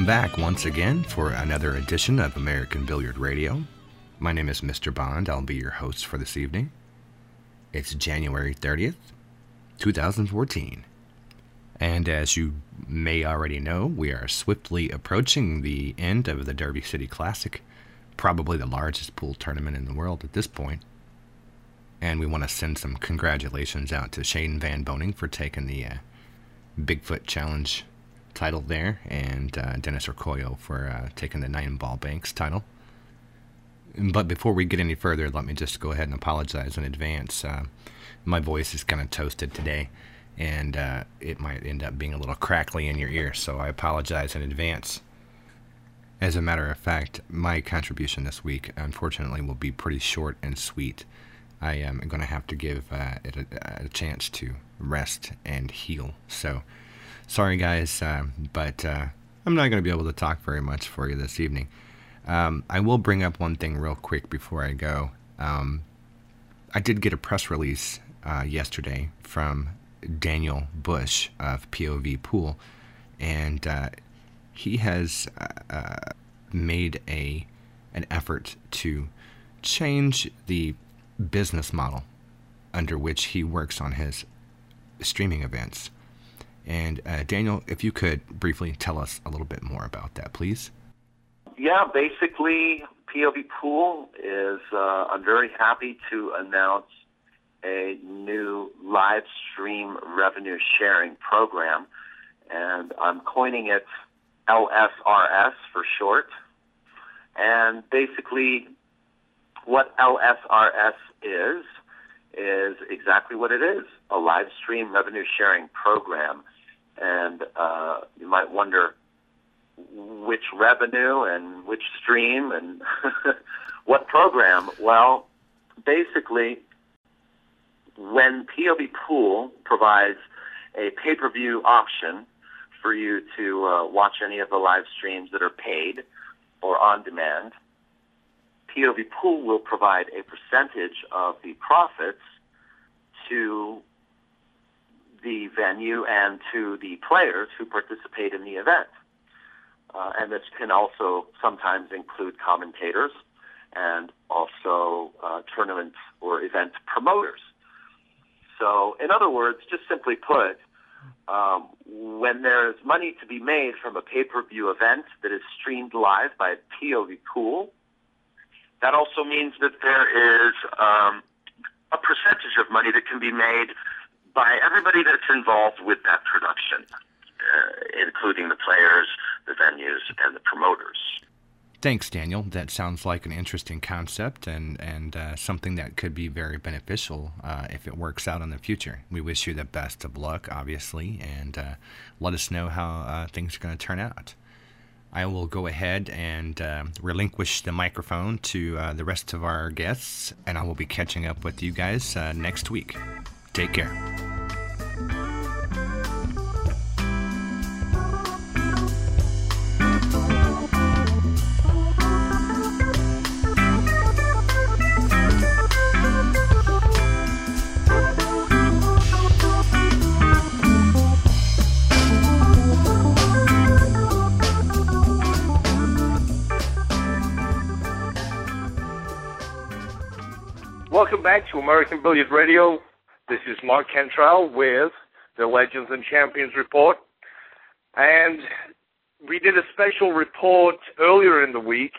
Welcome back once again for another edition of American Billiard Radio. My name is Mr. Bond. I'll be your host for this evening. It's January 30th, 2014. And as you may already know, we are swiftly approaching the end of the Derby City Classic, probably the largest pool tournament in the world at this point. And we want to send some congratulations out to Shane Van Boening for taking the uh, Bigfoot Challenge title there, and uh, Dennis Orcollo for uh, taking the Nine Ball Banks title. But before we get any further, let me just go ahead and apologize in advance. Uh, my voice is kind of toasted today, and uh, it might end up being a little crackly in your ear, so I apologize in advance. As a matter of fact, my contribution this week, unfortunately, will be pretty short and sweet. I am going to have to give uh, it a, a, chance to rest and heal. So, sorry guys, uh, but uh, I'm not going to be able to talk very much for you this evening. Um, I will bring up one thing real quick before I go. Um, I did get a press release uh, yesterday from Daniel Bush of POV Pool, and uh, he has uh, uh, made a an effort to change the business model under which he works on his streaming events. And uh, Daniel, if you could briefly tell us a little bit more about that, please. Yeah, basically, POV Pool is. Uh, I'm very happy to announce a new live stream revenue sharing program, and I'm coining it LSRS for short. And basically, what LSRS is, is exactly what it is a live stream revenue sharing program. And uh, you might wonder which revenue and which stream and what program. Well, basically, when POV Pool provides a pay per view option for you to uh, watch any of the live streams that are paid or on demand, POV Pool will provide a percentage of the profits to the venue and to the players who participate in the event. Uh, and this can also sometimes include commentators and also uh, tournament or event promoters. So, in other words, just simply put, um, when there's money to be made from a pay per view event that is streamed live by POV Pool, that also means that there is um, a percentage of money that can be made by everybody that's involved with that production, uh, including the players, the venues, and the promoters. Thanks, Daniel. That sounds like an interesting concept and and uh, something that could be very beneficial uh, if it works out in the future. We wish you the best of luck, obviously, and uh, let us know how uh, things are going to turn out. I will go ahead and uh, relinquish the microphone to uh, the rest of our guests, and I will be catching up with you guys next week. Take care. Welcome back to American Billiard Radio. This is Mark Cantrell with the Legends and Champions Report. And we did a special report earlier in the week,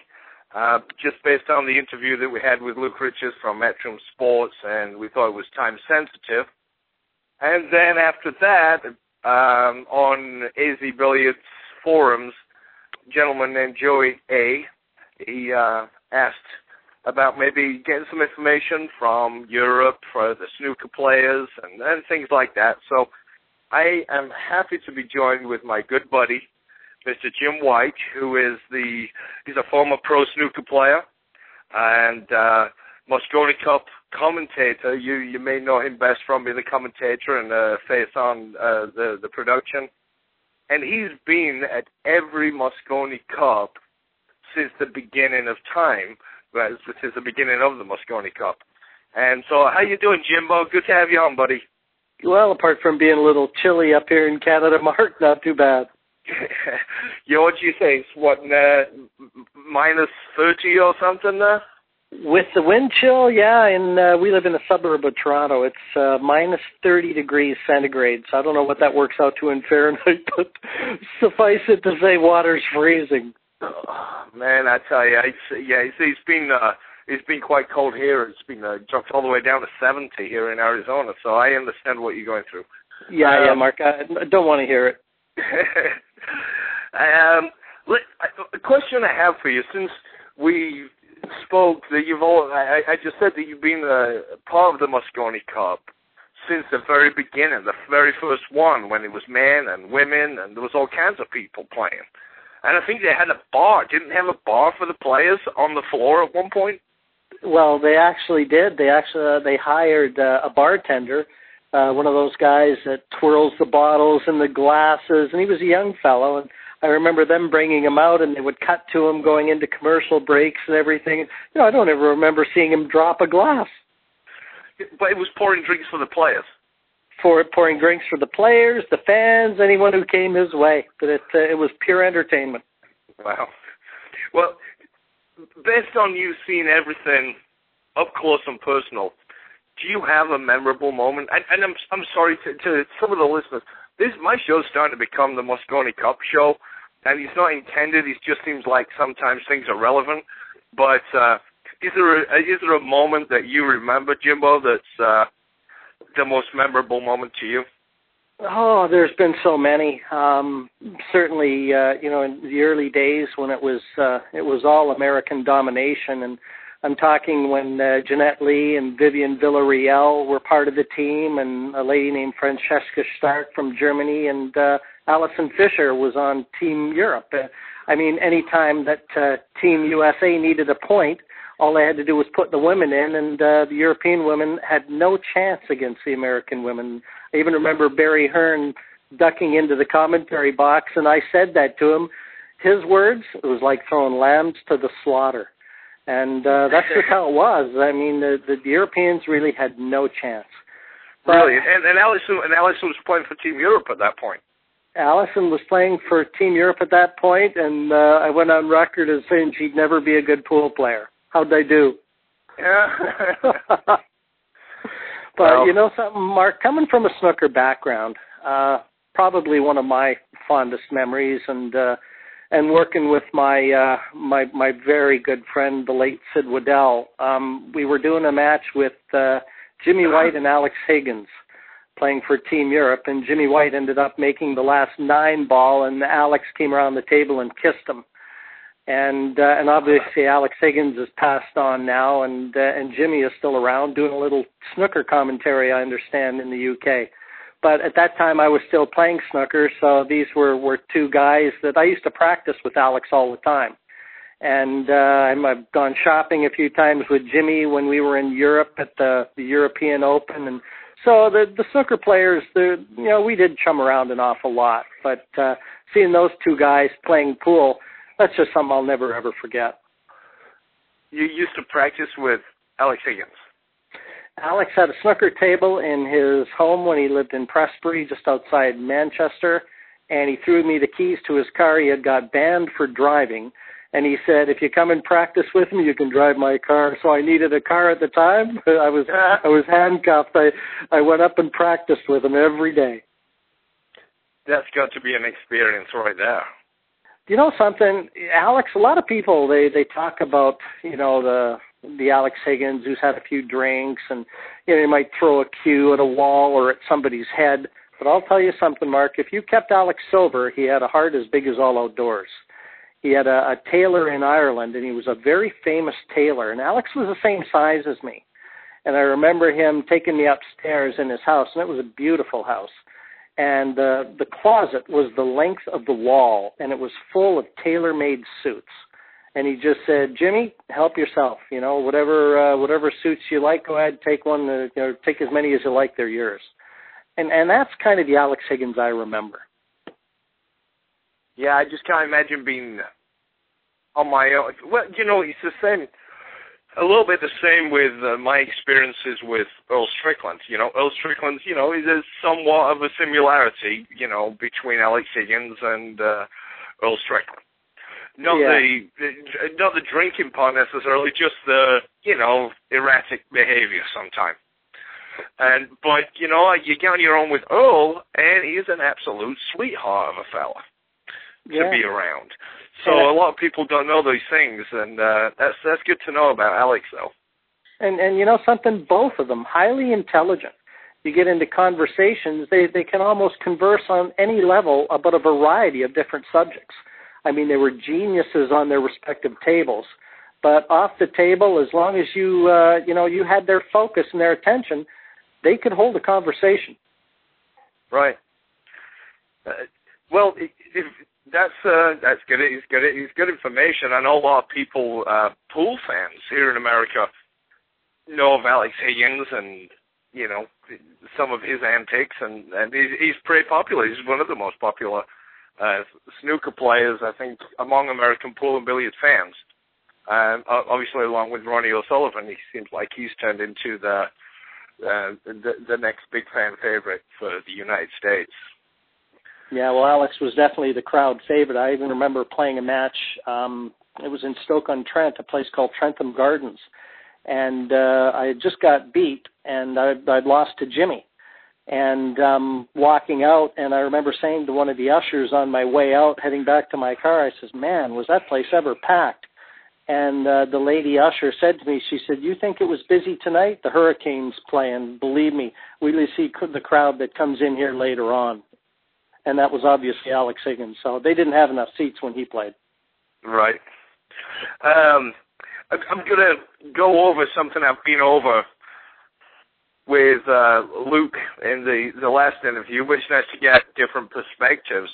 uh, just based on the interview that we had with Luke Riches from Matchroom Sports, and we thought it was time sensitive. And then after that, um, on AZ Billiards forums, a gentleman named Joey A. He uh, asked about maybe getting some information from Europe for the snooker players and, and things like that. So I am happy to be joined with my good buddy, Mr. Jim Wych, who is the he's a former pro snooker player and uh, Mosconi Cup commentator. You you may know him best from being the commentator and uh, face on uh, the the production. And he's been at every Mosconi Cup since the beginning of time which is the beginning of the Mosconi Cup. And so, how you doing, Jimbo? Good to have you on, buddy. Well, apart from being a little chilly up here in Canada, Mark, not too bad. yeah, what you say? It's What, uh, minus 30 or something there? With the wind chill, yeah, and uh, we live in a suburb of Toronto. It's uh, minus 30 degrees centigrade, so I don't know what that works out to in Fahrenheit, but suffice it to say, water's freezing. Oh, man, I tell you, it's, yeah, it's, it's been uh, it's been quite cold here. It's been uh, dropped all the way down to 70 here in Arizona, so I understand what you're going through. Yeah, um, yeah, Mark. I don't want to hear it. um, a question I have for you, since we spoke that you've all, I, I just said that you've been a part of the Mosconi Cup since the very beginning, the very first one when it was men and women and there was all kinds of people playing. And I think they had a bar. Didn't they have a bar for the players on the floor at one point? Well, they actually did. They actually uh, they hired uh, a bartender, uh, one of those guys that twirls the bottles and the glasses, and he was a young fellow. And I remember them bringing him out, and they would cut to him going into commercial breaks and everything. You know, I don't ever remember seeing him drop a glass. But it was pouring drinks for the players. For pouring drinks for the players, the fans, anyone who came his way. But it uh, it was pure entertainment. Wow. Well, based on you seeing everything up close and personal, do you have a memorable moment? And, and I'm I'm sorry to, to some of the listeners. This my show's starting to become the Mosconi Cup show, and it's not intended. It just seems like sometimes things are relevant. But uh, is there a, is there a moment that you remember, Jimbo, that's uh, the most memorable moment to you? Oh, there's been so many. Um, certainly, uh, you know, in the early days when it was uh, it was all American domination, and I'm talking when uh, Jeanette Lee and Vivian Villarreal were part of the team, and a lady named Franziska Stark from Germany, and uh, Alison Fisher was on Team Europe. Uh, I mean, anytime that uh, Team USA needed a point, all they had to do was put the women in, and uh, the European women had no chance against the American women. I even remember Barry Hearn ducking into the commentary box, and I said that to him. His words, it was like throwing lambs to the slaughter. And uh, that's just how it was. I mean, the, the Europeans really had no chance. But, really, and, and Alison and Alison was playing for Team Europe at that point. Alison was playing for Team Europe at that point, and uh, I went on record as saying she'd never be a good pool player. How'd I do? Yeah. but well, you know something, Mark, coming from a snooker background, uh, probably one of my fondest memories, and uh, and working with my uh, my my very good friend, the late Sid Waddell. Um, we were doing a match with uh, Jimmy White and Alex Higgins playing for Team Europe, and Jimmy White ended up making the last nine ball, and Alex came around the table and kissed him and uh, and obviously Alex Higgins has passed on now, and uh, and Jimmy is still around doing a little snooker commentary. I understand in the UK, but at that time I was still playing snooker, so these were were two guys that I used to practice with Alex all the time, and uh, I've gone shopping a few times with Jimmy when we were in Europe at the the European Open, and so the the snooker players, the you know we did chum around an awful lot, but uh, seeing those two guys playing pool that's just something I'll never ever forget. You used to practice with Alex Higgins. Alex had a snooker table in his home when he lived in Prestbury, just outside Manchester, and he threw me the keys to his car. He had got banned for driving, and he said, "If you come and practice with me, you can drive my car." So I needed a car at the time. I was I was handcuffed. I I went up and practiced with him every day. That's got to be an experience right there you know something, Alex? A lot of people they they talk about you know the the Alex Higgins who's had a few drinks and you know he might throw a cue at a wall or at somebody's head. But I'll tell you something, Mark. If you kept Alex sober, he had a heart as big as all outdoors. He had a, a tailor in Ireland, and he was a very famous tailor. And Alex was the same size as me. And I remember him taking me upstairs in his house, and it was a beautiful house and uh, the closet was the length of the wall, and it was full of tailor-made suits. And he just said, "Jimmy, help yourself. You know, whatever uh, whatever suits you like, go ahead, take one. Uh, you know, take as many as you like. They're yours." And and that's kind of the Alex Higgins I remember. Yeah, I just can't imagine being on my own. Well, you know, it's the same a little bit the same with uh, my experiences with Earl Strickland. You know, Earl Strickland, you know, there's somewhat of a similarity, you know, between Alex Higgins and uh, Earl Strickland. Not Yeah. the, the not the drinking part necessarily, just the you know erratic behavior sometimes. And but you know you get on your own with Earl, and he's an absolute sweetheart of a fella to be around. So Yeah. a lot of people don't know these things, and uh, that's that's good to know about Alex, though. And and you know something, both of them highly intelligent. You get into conversations, they they can almost converse on any level about a variety of different subjects. I mean, they were geniuses on their respective tables, but off the table, as long as you uh, you know you had their focus and their attention, they could hold a conversation. Right. Uh, well, if that's uh, that's good. It's good. It's good information. I know a lot of people, uh, pool fans here in America, know of Alex Higgins and you know some of his antics, and and he's, he's pretty popular. He's one of the most popular uh, snooker players, I think, among American pool and billiard fans. Um, obviously, along with Ronnie O'Sullivan, he seems like he's turned into the uh, the, the next big fan favorite for the United States. Yeah, well, Alex was definitely the crowd favorite. I even remember playing a match. Um, it was in Stoke-on-Trent, a place called Trentham Gardens, and uh, I had just got beat, and I'd, I'd lost to Jimmy. And um, walking out, and I remember saying to one of the ushers on my way out, heading back to my car, I says, "Man, was that place ever packed?" And uh, the lady usher said to me, she said, "You think it was busy tonight? The Hurricanes playing. Believe me, we see the crowd that comes in here later on." And that was obviously Alex Higgins. So they didn't have enough seats when he played. Right. Um, I'm going to go over something I've been over with uh, Luke in the, the last interview, which is to get different perspectives.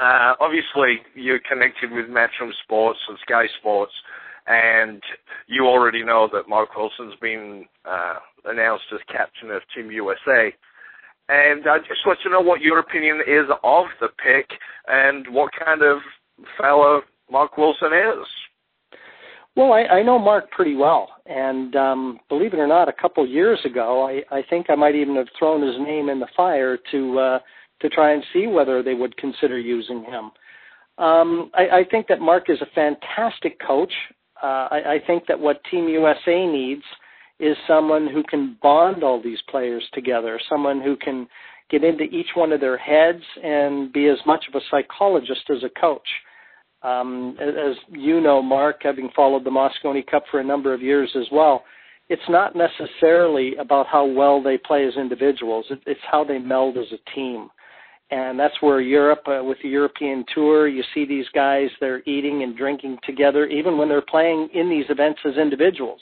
Uh, obviously, you're connected with Matchroom Sports and Sky Sports, and you already know that Mark Wilson's been uh, announced as captain of Team USA. And I just want to know what your opinion is of the pick and what kind of fellow Mark Wilson is. Well, I, I know Mark pretty well, and um, believe it or not, a couple years ago, I, I think I might even have thrown his name in the fire to uh, to try and see whether they would consider using him. Um, I, I think that Mark is a fantastic coach. Uh, I, I think that what Team USA needs is someone who can bond all these players together, someone who can get into each one of their heads and be as much of a psychologist as a coach. Um, as you know, Mark, having followed the Mosconi Cup for a number of years as well, it's not necessarily about how well they play as individuals. It's how they meld as a team. And that's where Europe, uh, with the European Tour, you see these guys, they're eating and drinking together, even when they're playing in these events as individuals.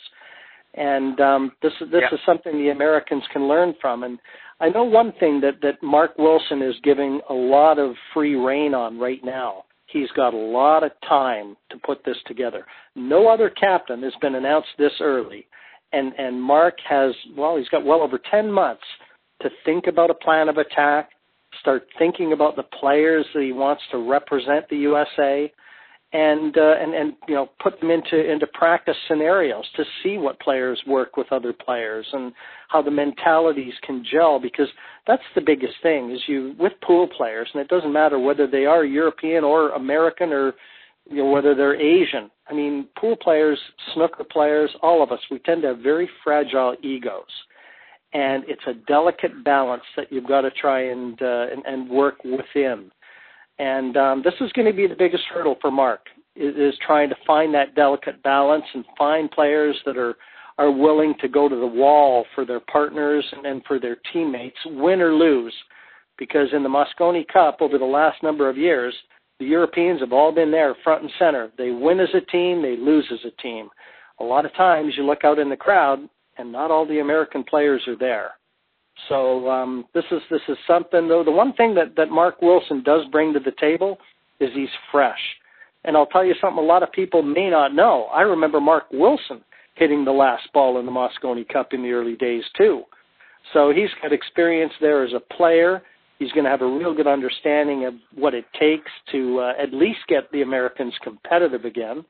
And um, this, this Yeah. is something the Americans can learn from. And I know one thing that, that Mark Wilson is giving a lot of free rein on right now. He's got a lot of time to put this together. No other captain has been announced this early. And, and Mark has, well, he's got well over 10 months to think about a plan of attack, start thinking about the players that he wants to represent the USA, and uh, and and you know put them into into practice scenarios to see what players work with other players and how the mentalities can gel because that's the biggest thing is you with pool players and it doesn't matter whether they are European or American or you know whether they're Asian. I mean, pool players, snooker players, all of us, we tend to have very fragile egos and it's a delicate balance that you've got to try and uh, and, and work within. And um, this is going to be the biggest hurdle for Mark is, trying to find that delicate balance and find players that are are willing to go to the wall for their partners and, and for their teammates, win or lose. Because in the Mosconi Cup over the last number of years, the Europeans have all been there front and center. They win as a team, they lose as a team. A lot of times you look out in the crowd and not all the American players are there. So um, this is this is something though. The one thing that that Mark Wilson does bring to the table is he's fresh. And I'll tell you something a lot of people may not know. I remember Mark Wilson hitting the last ball in the Mosconi Cup in the early days too. So he's got experience there as a player. He's going to have a real good understanding of what it takes to uh, at least get the Americans competitive again.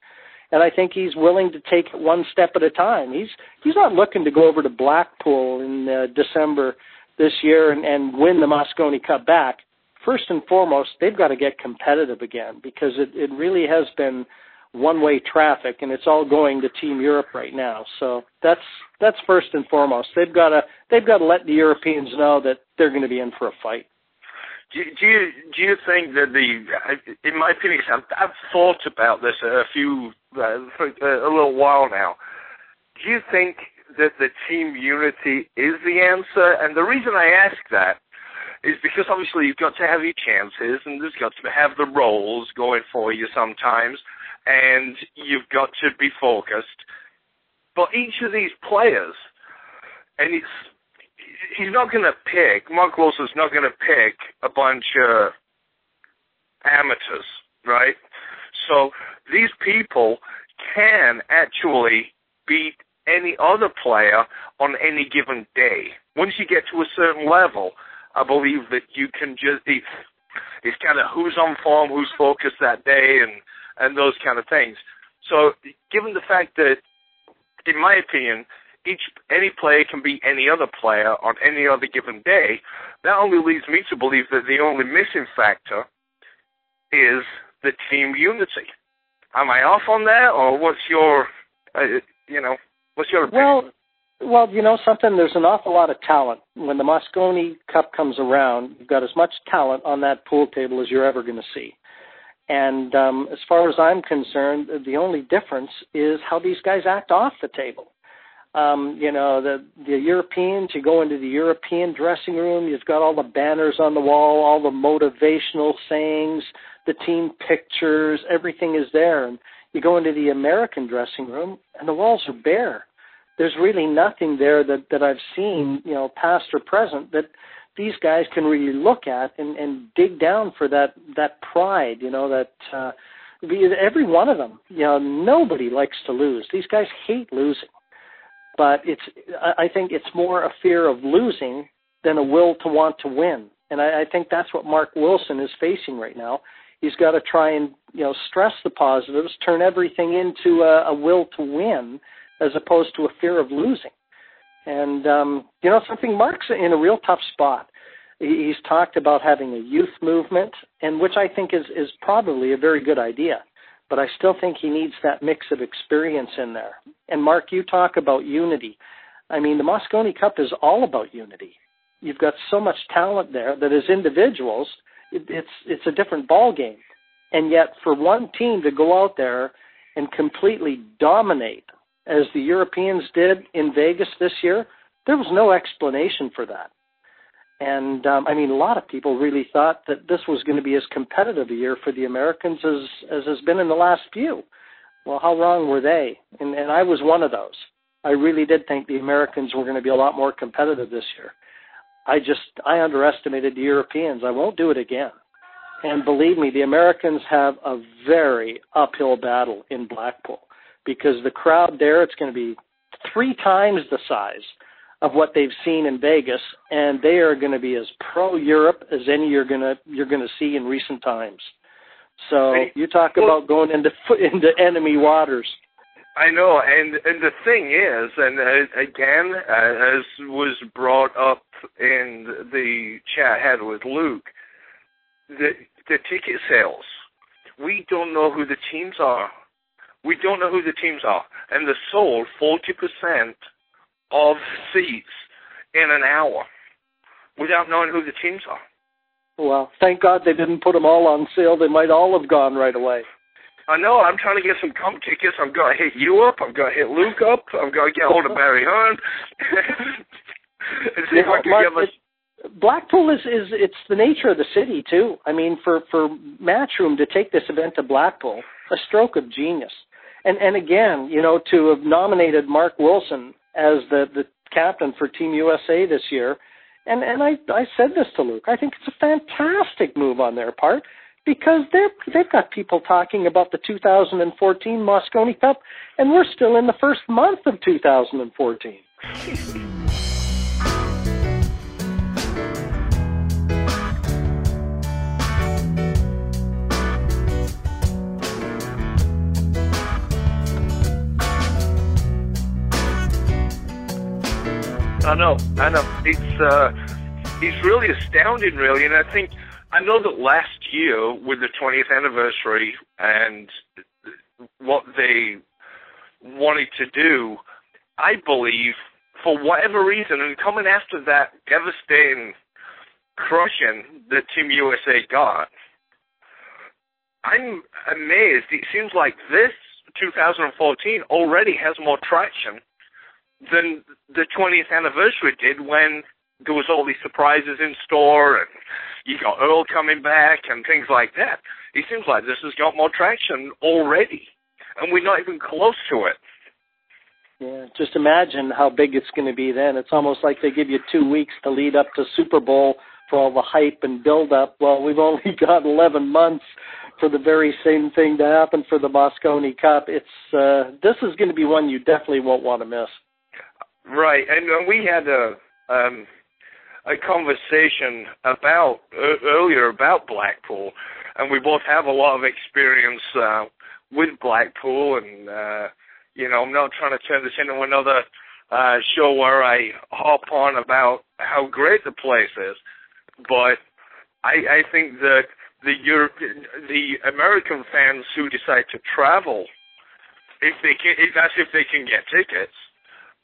And I think he's willing to take it one step at a time. He's he's not looking to go over to Blackpool in uh, December this year and, and win the Mosconi Cup back. First and foremost, they've got to get competitive again because it, it really has been one-way traffic, and it's all going to Team Europe right now. So that's that's first and foremost. They've got to they've got to let the Europeans know that they're going to be in for a fight. Do, you do you think that the, in my opinion, I've, I've thought about this a few uh, for a little while now. Do you think that the team unity is the answer? And the reason I ask that is because obviously you've got to have your chances, and there's got to have the rolls going for you sometimes and you've got to be focused. But each of these players, and it's he's not going to pick. Mark Wilson's not going to pick a bunch of amateurs, right? So these people can actually beat any other player on any given day. Once you get to a certain level, I believe that you can just it's, kind of who's on form, who's focused that day, and and those kind of things. So, given the fact that, in my opinion, each any player can beat any other player on any other given day, that only leads me to believe that the only missing factor is the team unity. Am I off on that, or what's your, uh, you know, what's your opinion? Well, well, you know something. There's an awful lot of talent. When the Mosconi Cup comes around, you've got as much talent on that pool table as you're ever going to see. And um, as far as I'm concerned, the only difference is how these guys act off the table. Um, you know, the the Europeans, you go into the European dressing room, you've got all the banners on the wall, all the motivational sayings, the team pictures, everything is there. And you go into the American dressing room and the walls are bare. There's really nothing there that, that I've seen, you know, past or present that these guys can really look at and, and dig down for that that pride. You know that uh, every one of them. You know nobody likes to lose. These guys hate losing, but it's I think it's more a fear of losing than a will to want to win. And I, I think that's what Mark Wilson is facing right now. He's got to try and you know stress the positives, turn everything into a, a will to win, as opposed to a fear of losing. And um, you know something, Mark's in a real tough spot. He's talked about having a youth movement, and which I think is is probably a very good idea. But I still think he needs that mix of experience in there. And Mark, you talk about unity. I mean, the Mosconi Cup is all about unity. You've got so much talent there that as individuals, it, it's it's a different ball game. And yet, for one team to go out there and completely dominate as the Europeans did in Vegas this year, there was no explanation for that. And um, I mean, a lot of people really thought that this was going to be as competitive a year for the Americans as as has been in the last few. Well, how wrong were they? And, and I was one of those. I really did think the Americans were going to be a lot more competitive this year. I just I underestimated the Europeans. I won't do it again. And believe me, the Americans have a very uphill battle in Blackpool because the crowd there, it's going to be three times the size of what they've seen in Vegas, and they are going to be as pro Europe as any you're going to you're going to see in recent times. So you talk about going into into enemy waters. I know, and and the thing is, and uh, again, uh, as was brought up in the chat I had with Luke, the the ticket sales. We don't know who the teams are we don't know who the teams are, and they sold 40% of seats in an hour without knowing who the teams are. Well, thank God they didn't put them all on sale. They might all have gone right away. I know. I'm trying to get some comp tickets. I'm going to hit you up. I'm going to hit Luke up. I'm going to get hold of Barry Hearn. and see if I can Mark, get Blackpool is is it's the nature of the city too. I mean, for for Matchroom to take this event to Blackpool, a stroke of genius. And and again, you know, to have nominated Mark Wilson as the the captain for Team USA this year, and and I I said this to Luke. I think it's a fantastic move on their part because they're they've got people talking about the 2014 Mosconi Cup, and we're still in the first month of 2014. I know, I know. It's uh, it's really astounding, really, and I think I know that last year with the 20th anniversary and what they wanted to do, I believe for whatever reason, and coming after that devastating crushing that Team USA got, I'm amazed. It seems like this 2014 already has more traction than the 20th anniversary did when there was all these surprises in store and you got Earl coming back and things like that. It seems like this has got more traction already, and we're not even close to it. Yeah, just imagine how big it's going to be then. It's almost like they give you two weeks to lead up to Super Bowl for all the hype and build up. Well, we've only got 11 months for the very same thing to happen for the Mosconi Cup. It's uh, this is going to be one you definitely won't want to miss. Right, and uh, we had a um, a conversation about uh, earlier about Blackpool, and we both have a lot of experience uh, with Blackpool, and uh, you know, I'm not trying to turn this into another uh, show where I hop on about how great the place is, but I, I think that the Europe, the American fans who decide to travel, if they can, if that's if they can get tickets,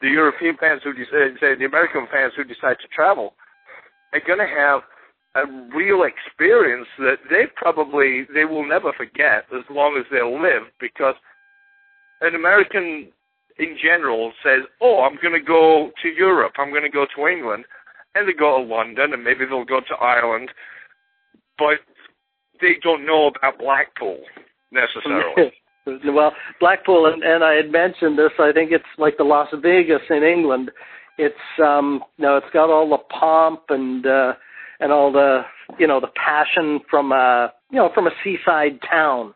the European fans who decide, say the American fans who decide to travel, are going to have a real experience that they probably they will never forget as long as they live because an American in general says, "Oh, I'm going to go to Europe. I'm going to go to England," and they go to London, and maybe they'll go to Ireland, but they don't know about Blackpool necessarily. well, Blackpool, and, and I had mentioned this. I think it's like the Las Vegas in England. It's um, you know, it's got all the pomp and uh, and all the you know the passion from a you know from a seaside town.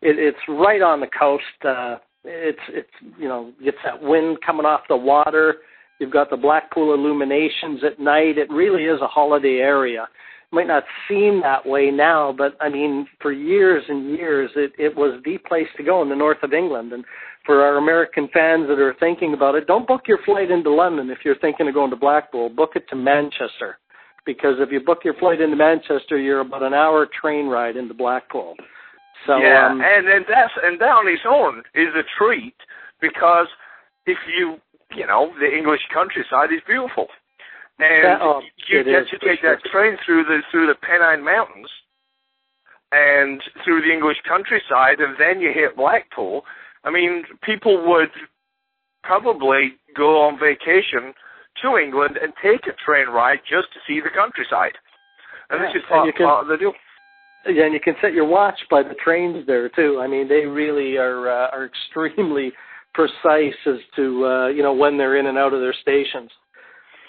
It, it's right on the coast. Uh, it's it's you know gets that wind coming off the water. You've got the Blackpool illuminations at night. It really is a holiday area. Might not seem that way now, but I mean, for years and years, it, it was the place to go in the north of England. And for our American fans that are thinking about it, don't book your flight into London if you're thinking of going to Blackpool. Book it to Manchester, because if you book your flight into Manchester, you're about an hour train ride into Blackpool. So yeah, um, and and that's and that on its own is a treat because if you you know the English countryside is beautiful, and that, oh, you get to take sure. that train through the through the Pennine Mountains and through the English countryside, and then you hit Blackpool. I mean, people would probably go on vacation to England and take a train ride just to see the countryside. And Yeah, this is part, can- part of the deal. Yeah, and you can set your watch by the trains there too. I mean, they really are uh, are extremely precise as to uh, you know when they're in and out of their stations.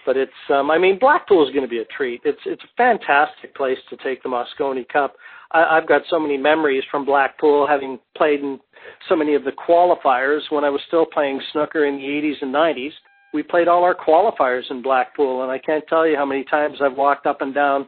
But it's um, I mean, Blackpool is going to be a treat. It's it's a fantastic place to take the Mosconi Cup. I, I've got so many memories from Blackpool, having played in so many of the qualifiers when I was still playing snooker in the 80s and 90s. We played all our qualifiers in Blackpool, and I can't tell you how many times I've walked up and down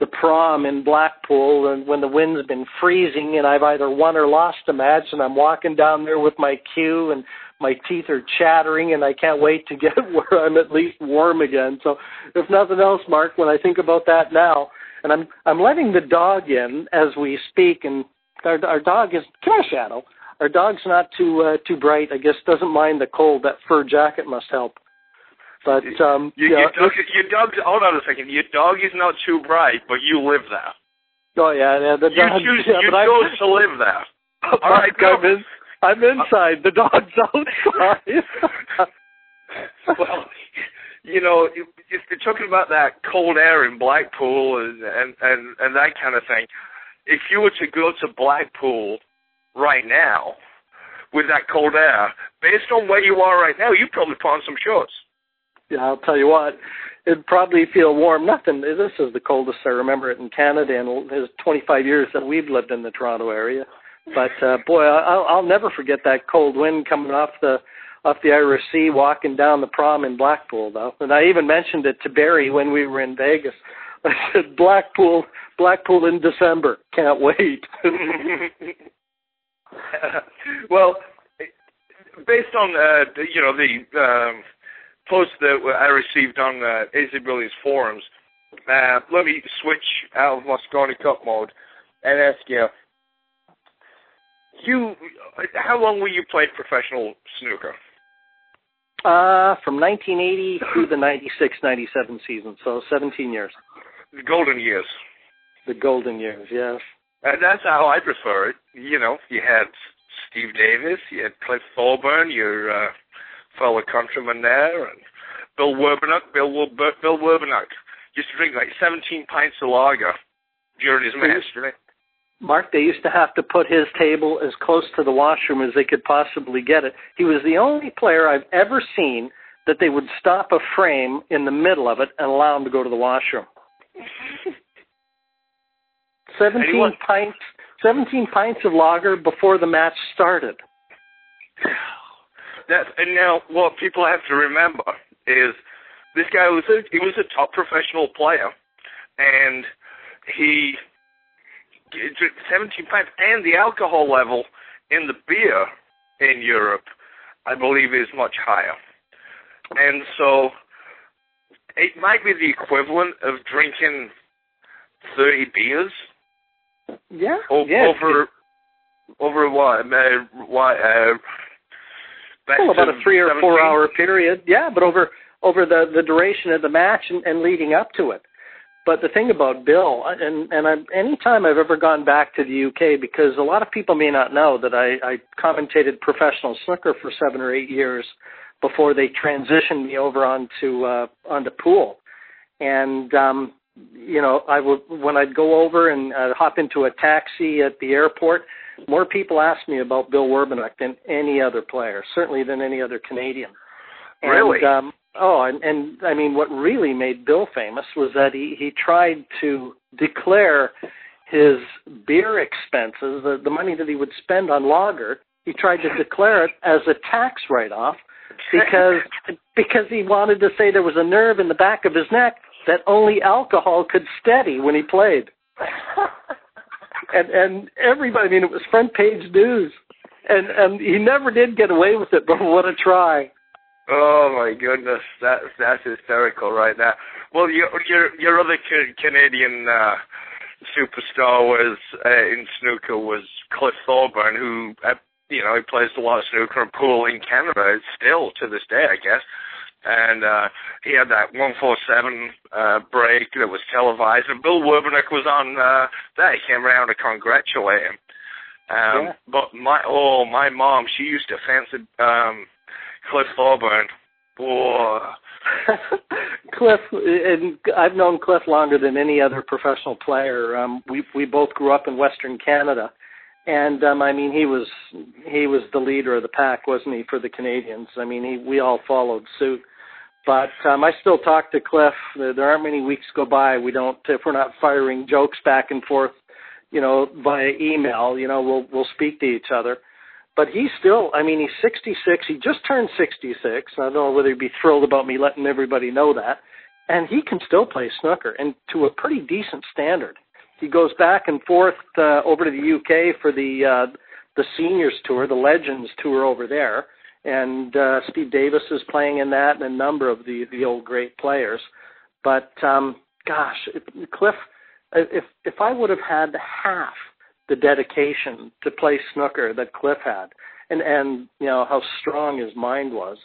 the prom in Blackpool and when the wind's been freezing and I've either won or lost a match and I'm walking down there with my cue and my teeth are chattering and I can't wait to get where I'm at least warm again. So if nothing else, Mark, when I think about that now, and I'm I'm letting the dog in as we speak and our our dog is come here, Shadow. Our dog's not too uh, too bright. I guess doesn't mind the cold. That fur jacket must help. But um You, yeah, your, dog, your dog's hold on a second. Your dog is not too bright, but you live there. oh yeah, yeah the You dog choose. yeah, you chose to live there. All right. I'm, in, I'm inside. The dog's outside. well, you know, if if you're talking about that cold air in Blackpool and, and and and that kind of thing, if you were to go to Blackpool right now with that cold air, based on where you are right now, you'd probably put on some shorts. Yeah, I'll tell you what. It'd probably feel warm. Nothing. This is the coldest I remember it in Canada in the 25 years that we've lived in the Toronto area. But uh, boy, I'll, I'll never forget that cold wind coming off the off the Irish Sea, walking down the prom in Blackpool, though. And I even mentioned it to Barry when we were in Vegas. I said Blackpool, Blackpool in December. Can't wait. well, based on uh, you know the um, post that I received on uh, AZ Billiards forums. Uh, let me switch out of Mosconi Cup mode and ask you, you, how long were you playing professional snooker? Uh, from 1980 through the 96, 97 season, so 17 years. The golden years. The golden years, yes. And that's how I prefer it. You know, you had Steve Davis, you had Cliff Thorburn, your uh, fellow countryman there, and Bill Werbeniuk. Bill, Bill Werbeniuk used to drink like 17 pints of lager during his match, didn't? Mark, they used to have to put his table as close to the washroom as they could possibly get it. He was the only player I've ever seen that they would stop a frame in the middle of it and allow him to go to the washroom. 17 pints 17 pints of lager before the match started. That and now what people have to remember is this guy was a he was a top professional player, and he drank 17 pints and the alcohol level in the beer in Europe, I believe, is much higher, and so it might be the equivalent of drinking 30 beers yeah. O- yeah. Over over what? Uh, what? Uh, well, about a three or 17? four hour period. Yeah, but over over the the duration of the match and, and leading up to it. But the thing about Bill, and and I, anytime I've ever gone back to the UK, because a lot of people may not know that I, I commentated professional snooker for seven or eight years before they transitioned me over onto uh, onto pool, and um, you know, I would when I'd go over and uh, hop into a taxi at the airport, more people ask me about Bill Werbeniuk than any other player, certainly than any other Canadian. And, Really? Um, oh, and, and I mean, what really made Bill famous was that he he tried to declare his beer expenses, the, the money that he would spend on lager, he tried to declare it as a tax write-off because because he wanted to say there was a nerve in the back of his neck that only alcohol could steady when he played. and and everybody, I mean, it was front page news, and and he never did get away with it. But what a try! Oh my goodness, that's that's hysterical right now. Well, your your your other ca- Canadian uh, superstar was uh, in snooker was Cliff Thorburn, who uh, you know he plays a lot of snooker and pool in Canada still to this day, I guess. And uh, he had that one four seven uh, break that was televised, and Bill Werbeniuk was on uh, that. He came around to congratulate him. Um, Yeah. But my oh my mom, she used to fancy um, Cliff Thorburn. Whoa. Cliff, and I've known Cliff longer than any other professional player. Um, we we both grew up in Western Canada, and um, I mean he was he was the leader of the pack, wasn't he, for the Canadians? I mean he we all followed suit. But um, I still talk to Cliff. There aren't many weeks go by we don't if we're not firing jokes back and forth, you know, via email. You know, we'll we'll speak to each other. But he's still, I mean, he's 66. He just turned 66. I don't know whether he'd be thrilled about me letting everybody know that. And he can still play snooker and to a pretty decent standard. He goes back and forth uh, over to the UK for the uh, the seniors tour, the Legends tour over there, and uh, Steve Davis is playing in that, and a number of the the old great players. But um, gosh, if, Cliff, if if I would have had half the dedication to play snooker that Cliff had, and and you know how strong his mind was,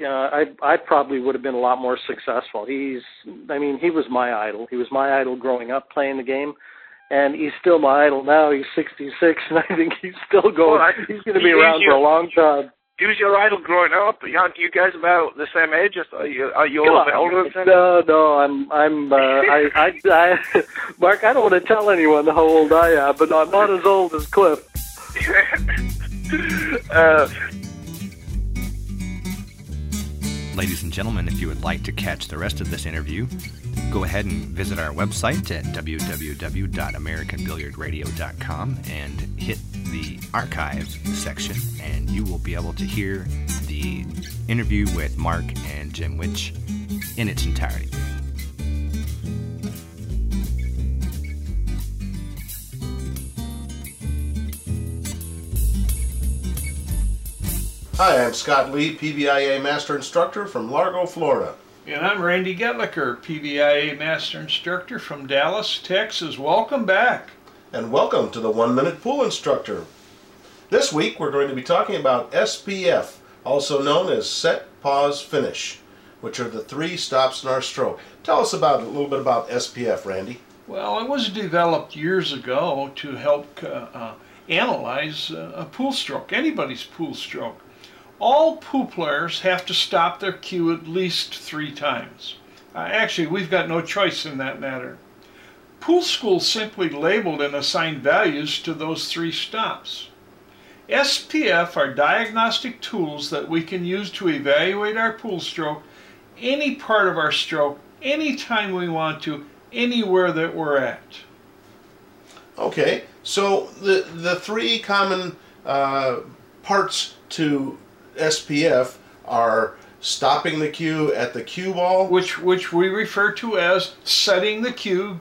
know, I I probably would have been a lot more successful. He's, I mean, he was my idol. He was my idol growing up playing the game, and he's still my idol now. He's 66, and I think he's still going. Well, I- he's going to be around he- for a long time. He was your idol growing up. Aren't you guys about the same age? Are you, are you on. older than No, no, I'm, I'm, uh, I, I, I, Mark, I don't want to tell anyone how old I am, but I'm not as old as Cliff. uh, Ladies and gentlemen, if you would like to catch the rest of this interview, go ahead and visit our website at www.americanbilliardradio.com and hit the archives section, and you will be able to hear the interview with Mark and Jim Wych in its entirety. Hi, I'm Scott Lee, PBIA Master Instructor from Largo, Florida. And I'm Randy Goettlicher, PBIA Master Instructor from Dallas, Texas. Welcome back. And welcome to the One Minute Pool Instructor. This week we're going to be talking about SPF, also known as Set, Pause, Finish, which are the three stops in our stroke. Tell us about a little bit about SPF, Randy. Well, it was developed years ago to help uh, uh, analyze uh, a pool stroke, anybody's pool stroke. All pool players have to stop their cue at least three times. Uh, actually, we've got no choice in that matter. Pool schools simply labeled and assigned values to those three stops. SPF are diagnostic tools that we can use to evaluate our pool stroke, any part of our stroke, anytime we want to, anywhere that we're at. Okay, so the the three common uh, parts to SPF are stopping the cue at the cue ball, which which we refer to as setting the cue,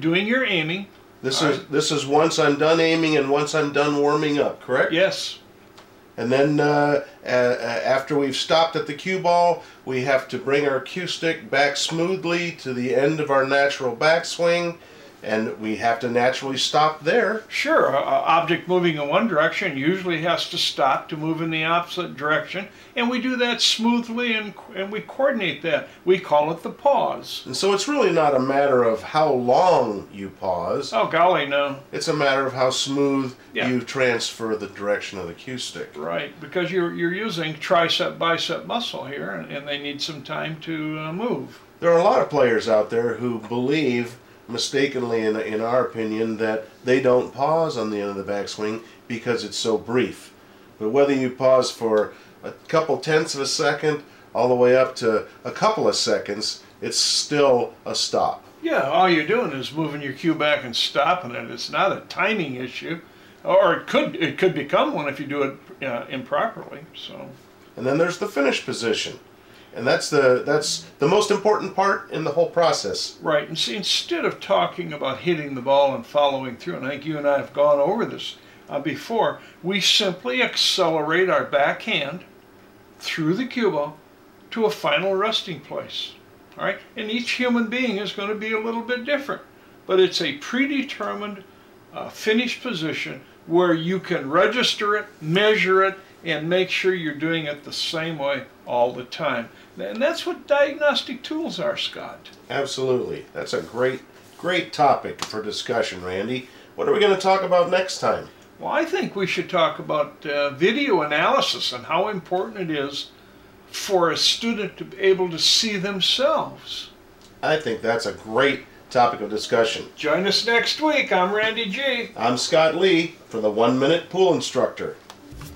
doing your aiming. This is this is once I'm done aiming and once I'm done warming up, correct? Yes. And then uh, after we've stopped at the cue ball, we have to bring our cue stick back smoothly to the end of our natural backswing and we have to naturally stop there. Sure, an object moving in one direction usually has to stop to move in the opposite direction, and we do that smoothly and, and we coordinate that. We call it the pause. And so it's really not a matter of how long you pause. Oh, golly, no. It's a matter of how smooth yeah. you transfer the direction of the cue stick. Right, because you're, you're using tricep bicep muscle here, and, and they need some time to uh, move. There are a lot of players out there who believe mistakenly, in, in our opinion, that they don't pause on the end of the backswing because it's so brief. But whether you pause for a couple tenths of a second all the way up to a couple of seconds, it's still a stop. Yeah, all you're doing is moving your cue back and stopping it. It's not a timing issue, or it could it could become one if you do it uh, improperly. So. And then there's the finish position and that's the that's the most important part in the whole process. Right. And see, instead of talking about hitting the ball and following through, and I think you and I have gone over this uh, before, we simply accelerate our backhand through the cue ball to a final resting place. All right. And each human being is going to be a little bit different, but it's a predetermined uh, finished position where you can register it, measure it, and make sure you're doing it the same way all the time. And that's what diagnostic tools are, Scott. Absolutely. That's a great, great topic for discussion, Randy. What are we going to talk about next time? Well, I think we should talk about uh, video analysis and how important it is for a student to be able to see themselves. I think that's a great topic of discussion. Join us next week. I'm Randy G. I'm Scott Lee for the One Minute Pool Instructor.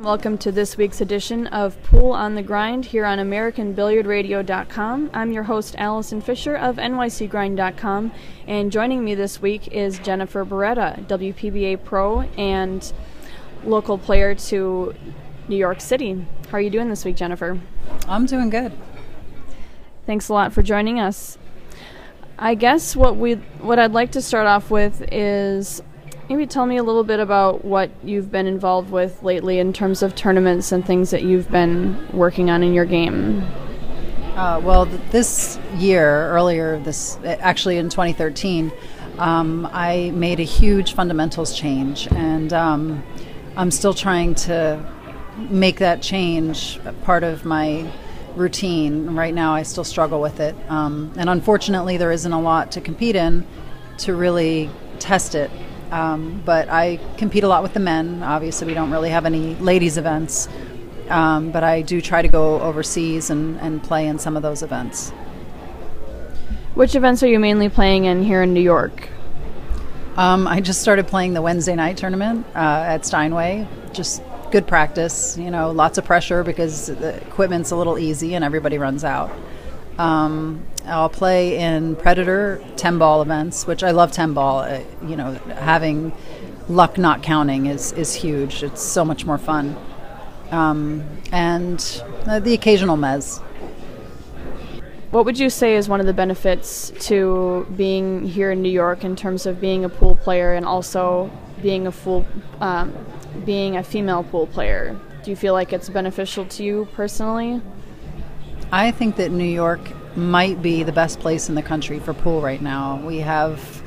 Welcome to this week's edition of Pool on the Grind here on AmericanBilliardRadio.com. I'm your host, Allison Fisher of NYCGrind.com, and joining me this week is Jennifer Barretta, WPBA Pro and local player to New York City. How are you doing this week, Jennifer? I'm doing good. Thanks a lot for joining us. I guess what we what I'd like to start off with is maybe tell me a little bit about what you've been involved with lately in terms of tournaments and things that you've been working on in your game. Uh, well, th- this year, earlier this, actually in 2013, um, I made a huge fundamentals change, and um, I'm still trying to make that change part of my routine. Right now, I still struggle with it, um, and unfortunately, there isn't a lot to compete in to really test it um, but I compete a lot with the men. Obviously, we don't really have any ladies' events, um, but I do try to go overseas and, and play in some of those events. Which events are you mainly playing in here in New York? Um, I just started playing the Wednesday night tournament uh, at Steinway. Just good practice, you know, lots of pressure because the equipment's a little easy and everybody runs out. Um, I'll play in Predator 10 ball events, which I love 10 ball. Uh, you know, having luck not counting is is huge. It's so much more fun, um, and uh, the occasional Mezz. What would you say is one of the benefits to being here in New York in terms of being a pool player and also being a full, um, being a female pool player? Do you feel like it's beneficial to you personally? I think that New York might be the best place in the country for pool right now. We have,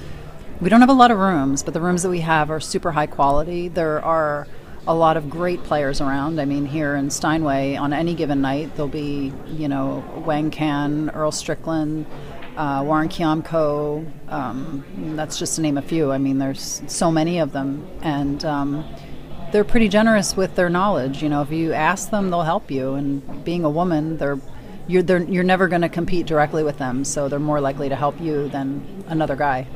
we don't have a lot of rooms, but the rooms that we have are super high quality. There are a lot of great players around. I mean, here in Steinway, on any given night, there'll be, you know, Wang Can, Earl Strickland, uh, Warren Kiamko. Um, that's just to name a few. I mean, there's so many of them. And um, they're pretty generous with their knowledge. You know, if you ask them, they'll help you. And being a woman, they're you're you're never going to compete directly with them, so they're more likely to help you than another guy.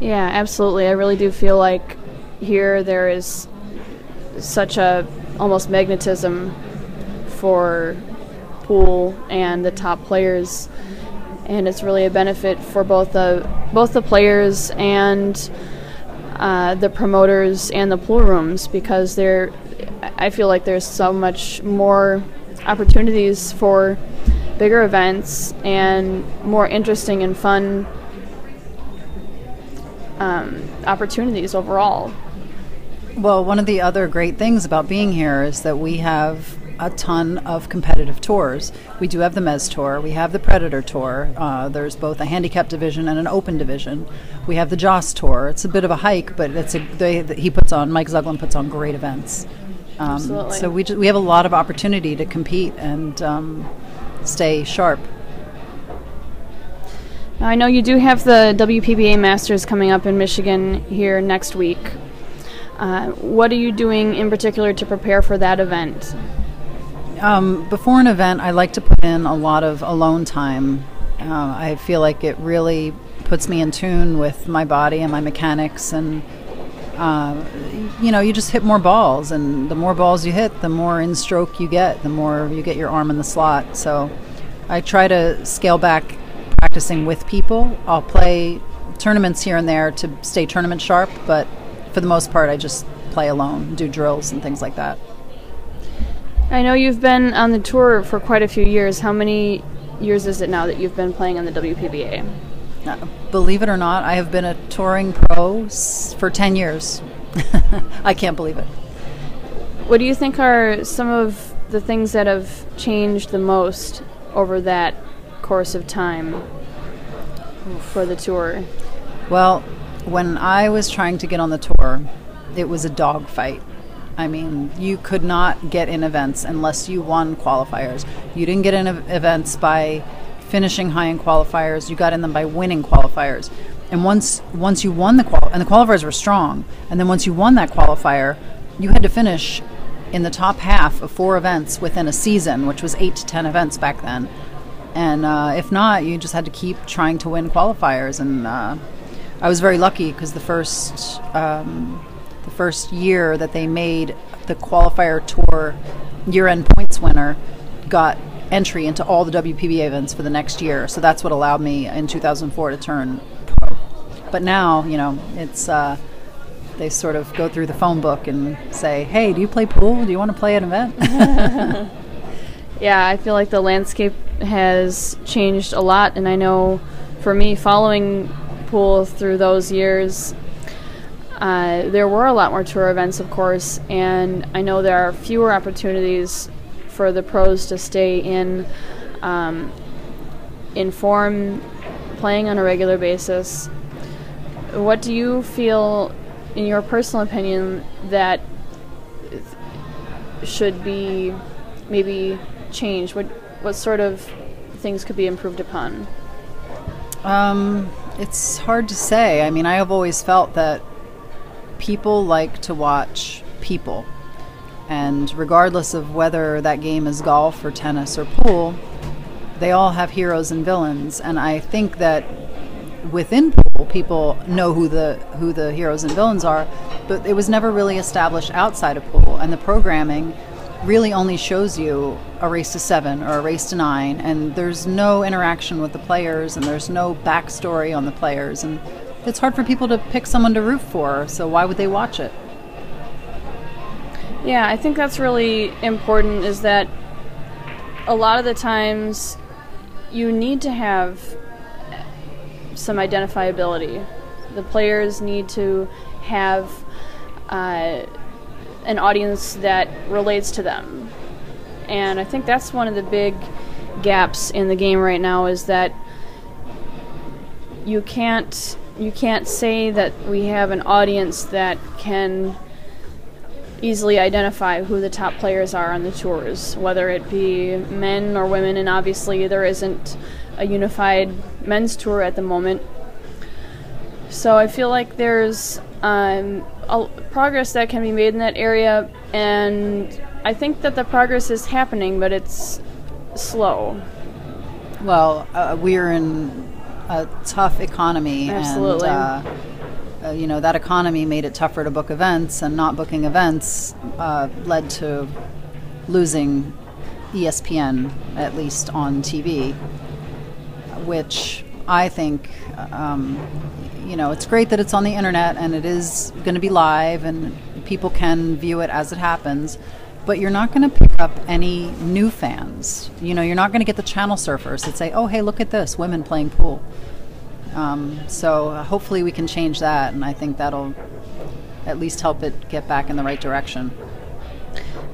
Yeah, absolutely. I really do feel like here there is such a almost magnetism for pool and the top players and it's really a benefit for both the both the players and uh, the promoters and the pool rooms because there I feel like there's so much more opportunities for bigger events and more interesting and fun um, opportunities overall. Well, one of the other great things about being here is that we have a ton of competitive tours. We do have the Mezz Tour, we have the Predator Tour. Uh, there's both a handicap division and an open division. We have the Joss Tour. It's a bit of a hike, but it's a they, he puts on Mike Zuglan puts on great events. Um, Absolutely. So we just, we have a lot of opportunity to compete and um, stay sharp. Now, I know you do have the WPBA Masters coming up in Michigan here next week. Uh, what are you doing in particular to prepare for that event? Um, before an event, I like to put in a lot of alone time. Uh, I feel like it really puts me in tune with my body and my mechanics, and uh, you know, you just hit more balls, and the more balls you hit, the more in stroke you get, the more you get your arm in the slot. So, I try to scale back practicing with people. I'll play tournaments here and there to stay tournament sharp, but for the most part, I just play alone, do drills and things like that. I know you've been on the tour for quite a few years. How many years is it now that you've been playing on the WPBA? Believe it or not, I have been a touring pro for 10 years. I can't believe it. What do you think are some of the things that have changed the most over that course of time for the tour? Well, when I was trying to get on the tour, it was a dogfight. I mean, you could not get in events unless you won qualifiers. You didn't get in ev- events by finishing high in qualifiers. You got in them by winning qualifiers. And once once you won the qual and the qualifiers were strong, and then once you won that qualifier, you had to finish in the top half of four events within a season, which was eight to ten events back then. And uh, if not, you just had to keep trying to win qualifiers. And uh, I was very lucky because the first um, the first year that they made the qualifier tour year-end points winner got entry into all the WPBA events for the next year. So that's what allowed me in 2004 to turn pro. But now, you know, it's uh, they sort of go through the phone book and say, "Hey, do you play pool? Do you want to play an event?" Yeah, I feel like the landscape has changed a lot, and I know for me, following pool through those years, uh, there were a lot more tour events, of course, and I know there are fewer opportunities for the pros to stay in um, in form, playing on a regular basis. What do you feel, in your personal opinion, that should be maybe changed? What what sort of things could be improved upon? Um, it's hard to say. I mean, I have always felt that people like to watch people. And regardless of whether that game is golf or tennis or pool, they all have heroes and villains. And I think that within pool, people know who the who the heroes and villains are, but it was never really established outside of pool. And the programming really only shows you a race to seven or a race to nine, and there's no interaction with the players, and there's no backstory on the players, and it's hard for people to pick someone to root for. So why would they watch it? Yeah, I think that's really important. Is that a lot of the times you need to have some identifiability. The players need to have uh, an audience that relates to them. And I think that's one of the big gaps in the game right now is that you can't you can't say that we have an audience that can easily identify who the top players are on the tours, whether it be men or women, and obviously there isn't a unified men's tour at the moment. So I feel like there's um, a, progress that can be made in that area, and I think that the progress is happening, but it's slow. Well, uh, we're in a tough economy, Absolutely. and uh, uh, you know that economy made it tougher to book events, and not booking events uh, led to losing ESPN at least on TV, which I think. Um, you know, it's great that it's on the internet and it is going to be live and people can view it as it happens but you're not going to pick up any new fans. You know, you're not going to get the channel surfers that say, "Oh, hey, look at this, women playing pool." Um, so uh, hopefully we can change that, and I think that'll at least help it get back in the right direction.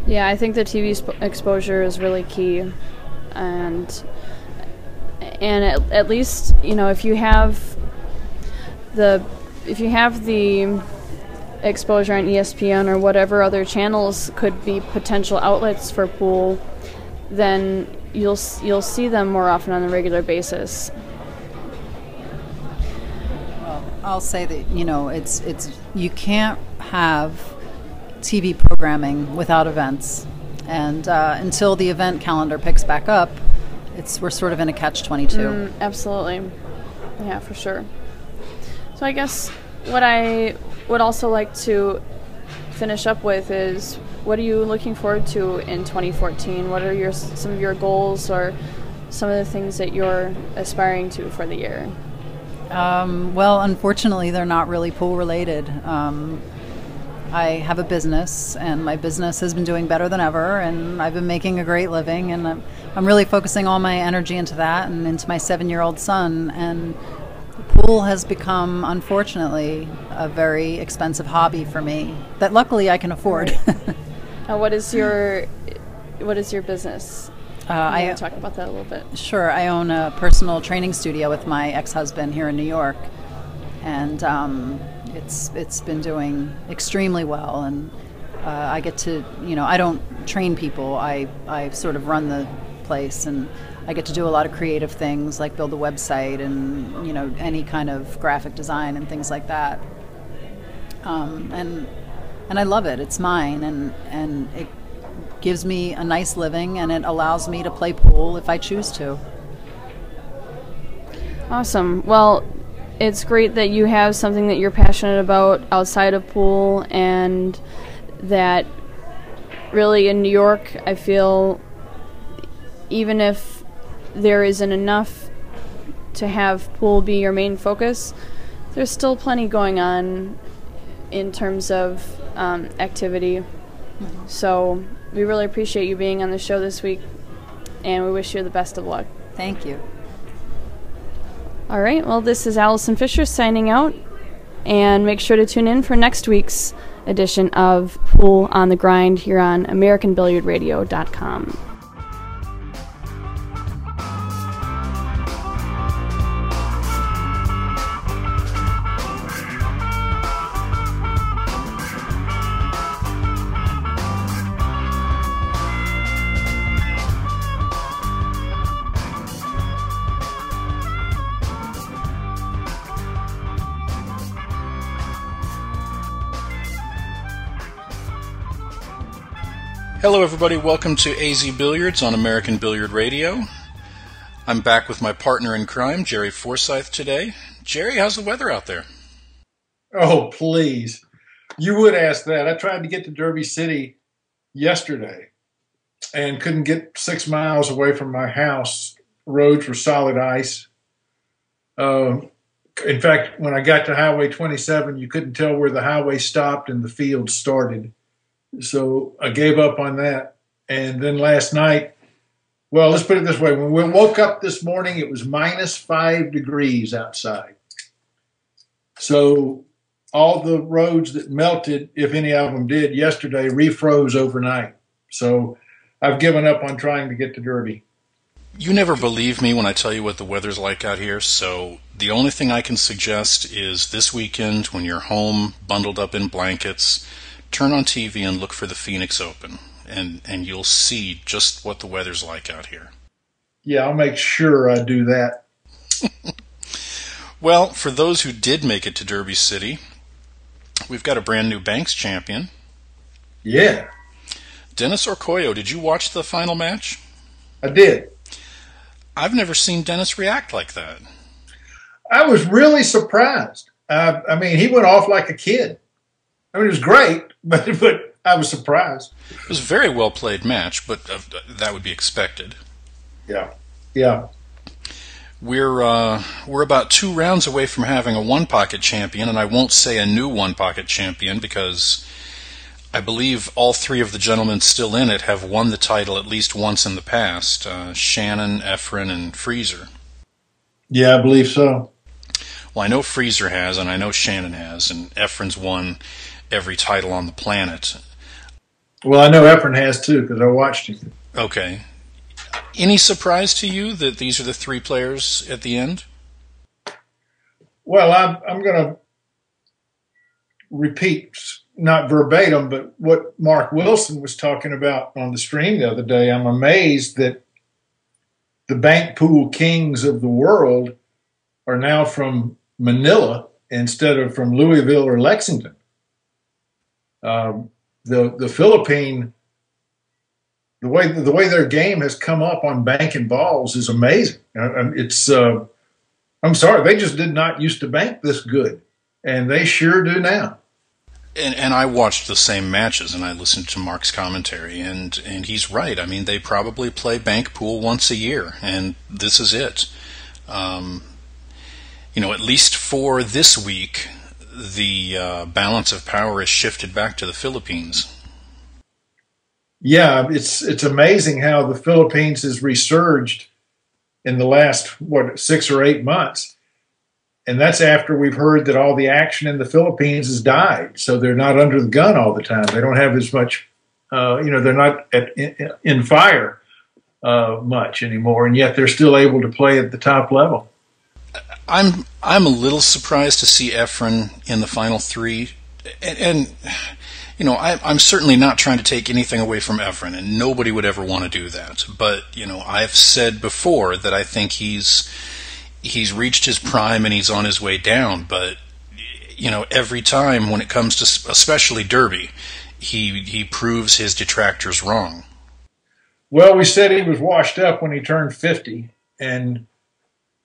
Yeah, I think the TV sp- exposure is really key, and and at, at least you know if you have the if you have the exposure on ESPN or whatever other channels could be potential outlets for pool, then you'll you'll see them more often on a regular basis. I'll say that you know it's it's you can't have TV programming without events, and uh, until the event calendar picks back up, it's we're sort of in a catch twenty two. Mm, absolutely, yeah, for sure. So I guess what I would also like to finish up with is what are you looking forward to in 2014? What are your some of your goals or some of the things that you're aspiring to for the year? Um, well, unfortunately, they're not really pool related. Um, I have a business, and my business has been doing better than ever, and I've been making a great living, and I'm, I'm really focusing all my energy into that and into my seven year old son. And pool has become, unfortunately, a very expensive hobby for me that luckily I can afford. uh, what is your what is your business? Uh, I talk about that a little bit. Sure, I own a personal training studio with my ex-husband here in New York, and um, it's it's been doing extremely well. And uh, I get to, you know, I don't train people. I I sort of run the place and I get to do a lot of creative things like build a website and you know any kind of graphic design and things like that. Um, and and I love it. It's mine, and and it gives me a nice living, and it allows me to play pool if I choose to. Awesome. Well, it's great that you have something that you're passionate about outside of pool, and that really in New York, I feel even if there isn't enough to have pool be your main focus, there's still plenty going on in terms of um, activity. Mm-hmm. So we really appreciate you being on the show this week, and we wish you the best of luck. Thank you. All right, well, this is Allison Fisher signing out, and make sure to tune in for next week's edition of Pool on the Grind here on AmericanBilliardRadio.com. Everybody. Welcome to AZ Billiards on American Billiard Radio. I'm back with my partner in crime, Jerry Forsyth, today. Jerry, how's the weather out there? Oh, please. You would ask that. I tried to get to Derby City yesterday and couldn't get six miles away from my house. Roads were solid ice. Uh, In fact, when I got to Highway 27, you couldn't tell where the highway stopped and the field started. So I gave up on that. And then last night, well, let's put it this way: when we woke up this morning, it was minus five degrees outside. So all the roads that melted, if any of them did, yesterday refroze overnight. So I've given up on trying to get to Derby. You never believe me when I tell you what the weather's like out here, so the only thing I can suggest is this weekend when you're home, bundled up in blankets, turn on TV and look for the Phoenix Open, and, and you'll see just what the weather's like out here. Yeah, I'll make sure I do that. well, for those who did make it to Derby City, we've got a brand new Banks champion. Yeah. Dennis Orcollo, did you watch the final match? I did. I've never seen Dennis react like that. I was really surprised. Uh, I mean, he went off like a kid. I mean, it was great, but but I was surprised. It was a very well played match, but uh, that would be expected. Yeah, yeah. We're uh, we're about two rounds away from having a one pocket champion, and I won't say a new one pocket champion because I believe all three of the gentlemen still in it have won the title at least once in the past uh, Shannon, Efren, and Freezer. Yeah, I believe so. Well, I know Freezer has, and I know Shannon has, and Efren's won every title on the planet. Well, I know Efren has too because I watched him. Okay. Any surprise to you that these are the three players at the end? Well, I'm, I'm going to repeat not verbatim, but what Mark Wilson was talking about on the stream the other day. I'm amazed that the bank pool kings of the world are now from Manila instead of from Louisville or Lexington. Um, the the Philippine the way the way their game has come up on banking balls is amazing. It's uh, I'm sorry, they just did not used to bank this good, and they sure do now and, and I watched the same matches and I listened to Mark's commentary and, and he's right. I mean, they probably play bank pool once a year and this is it. Um, you know, at least for this week, the uh, balance of power is shifted back to the Philippines. Yeah, it's it's amazing how the Philippines has resurged in the last what six or eight months and that's after we've heard that all the action in the Philippines has died. So they're not under the gun all the time. They don't have as much, uh, you know, they're not at, in, in, fire uh, much anymore, and yet they're still able to play at the top level. I'm I'm a little surprised to see Efren in the final three, and, and you know I, I'm certainly not trying to take anything away from Efren, and nobody would ever want to do that. But you know I've said before that I think he's he's reached his prime and he's on his way down. But you know, every time when it comes to especially Derby, he he proves his detractors wrong. Well, we said he was washed up when he turned fifty, and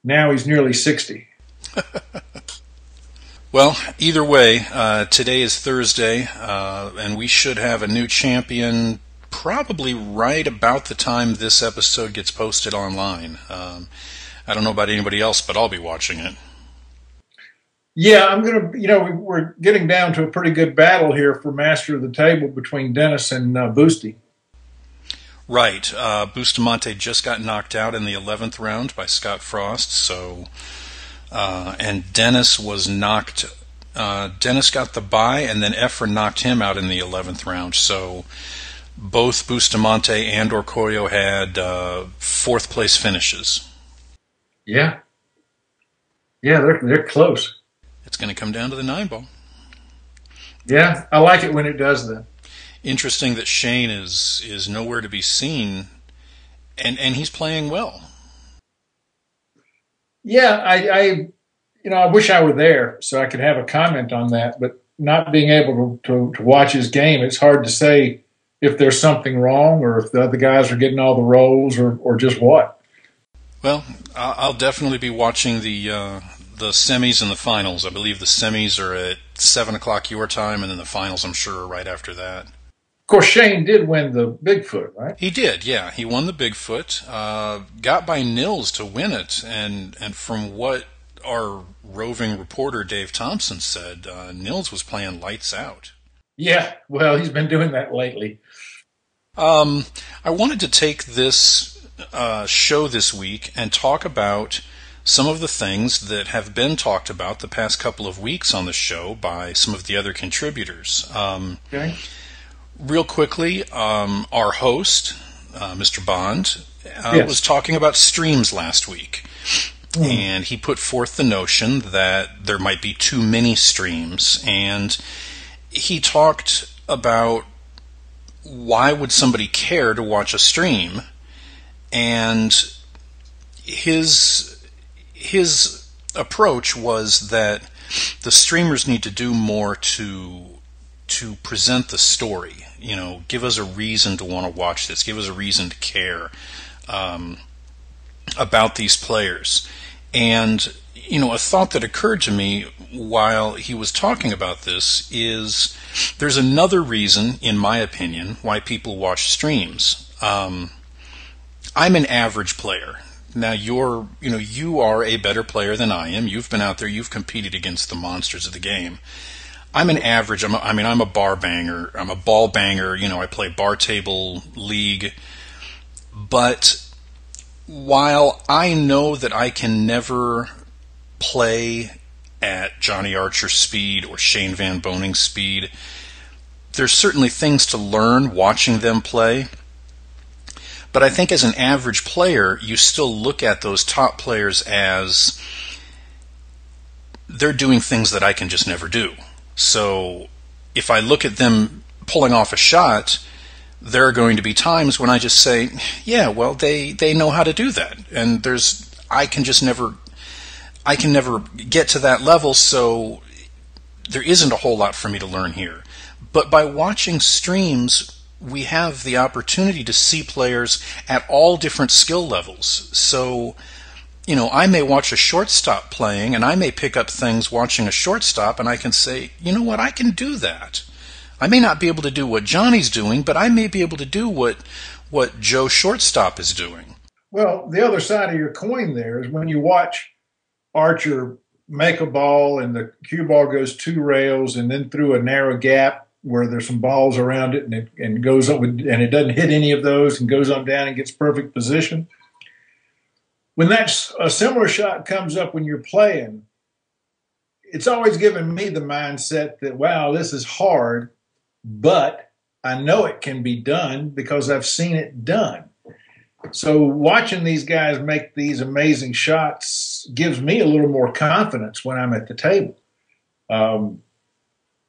now he's nearly sixty. well, either way, uh, today is Thursday, uh, and we should have a new champion probably right about the time this episode gets posted online. Um, I don't know about anybody else, but I'll be watching it. Yeah, I'm going to, you know, we're getting down to a pretty good battle here for master of the table between Dennis and uh, Boosty. Right. Uh, Bustamante just got knocked out in the 11th round by Scott Frost. So, uh, and Dennis was knocked. Uh, Dennis got the bye, and then Efren knocked him out in the 11th round. So, both Bustamante and Orcollo had uh, fourth place finishes. Yeah. Yeah, they're they're close. It's going to come down to the nine ball. Yeah, I like it when it does that. Interesting that Shane is is nowhere to be seen, and and he's playing well. Yeah, I, I you know I wish I were there so I could have a comment on that, but not being able to, to, to watch his game, it's hard to say if there's something wrong or if the other guys are getting all the rolls or, or just what. Well, I'll definitely be watching the uh, the semis and the finals. I believe the semis are at seven o'clock your time, and then the finals, I'm sure, are right after that. Of course, Shane did win the Bigfoot, right? He did, yeah. He won the Bigfoot. Uh, got by Niels to win it, and and from what our roving reporter Dave Thompson said, uh, Niels was playing lights out. Yeah, well, he's been doing that lately. Um, I wanted to take this uh, show this week and talk about some of the things that have been talked about the past couple of weeks on the show by some of the other contributors. Um, okay. Real quickly, um, our host, uh, Mr. Bond, uh, yes. was talking about streams last week. Mm. And he put forth the notion that there might be too many streams. And he talked about why would somebody care to watch a stream? And his his approach was that the streamers need to do more to to present the story. You know, give us a reason to want to watch this. Give us a reason to care um, about these players. And you know, a thought that occurred to me while he was talking about this is there's another reason, in my opinion, why people watch streams. Um, I'm an average player. Now you're, you know, you are a better player than I am. You've been out there. You've competed against the monsters of the game. I'm an average. I'm a, I mean, I'm a bar banger. I'm a ball banger. You know, I play bar table league. But while I know that I can never play at Johnny Archer speed or Shane Van Boening speed, there's certainly things to learn watching them play. But I think as an average player, you still look at those top players as they're doing things that I can just never do. So if I look at them pulling off a shot, there are going to be times when I just say, yeah, well, they, they know how to do that. And there's, I can just never, I can never get to that level. So there isn't a whole lot for me to learn here. But by watching streams, we have the opportunity to see players at all different skill levels. So, you know, I may watch a shortstop playing and I may pick up things watching a shortstop and I can say, you know what, I can do that. I may not be able to do what Johnny's doing, but I may be able to do what what Joe shortstop is doing. Well, the other side of your coin there is when you watch Archer make a ball and the cue ball goes two rails and then through a narrow gap where there's some balls around it and it and goes up with, and it doesn't hit any of those and goes on down and gets perfect position. When that's a similar shot comes up when you're playing, it's always given me the mindset that wow, this is hard, but I know it can be done because I've seen it done. So watching these guys make these amazing shots gives me a little more confidence when I'm at the table. Um,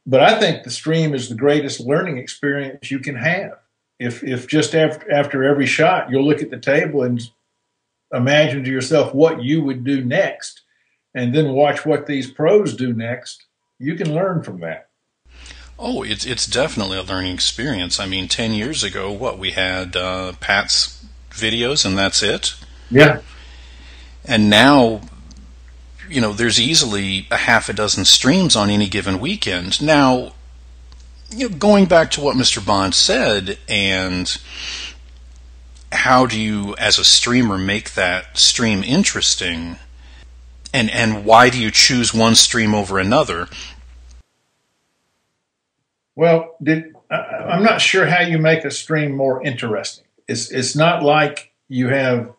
but I think the stream is the greatest learning experience you can have. If if just after after every shot you'll look at the table and imagine to yourself what you would do next, and then watch what these pros do next, you can learn from that. Oh, it's it's definitely a learning experience. I mean, ten years ago, what we had uh, Pat's videos, and that's it. Yeah. And now, you know, there's easily a half a dozen streams on any given weekend. Now, you know, going back to what Mr. Bond said, and how do you, as a streamer, make that stream interesting? And and why do you choose one stream over another? Well, did I'm not sure how you make a stream more interesting. It's it's not like you have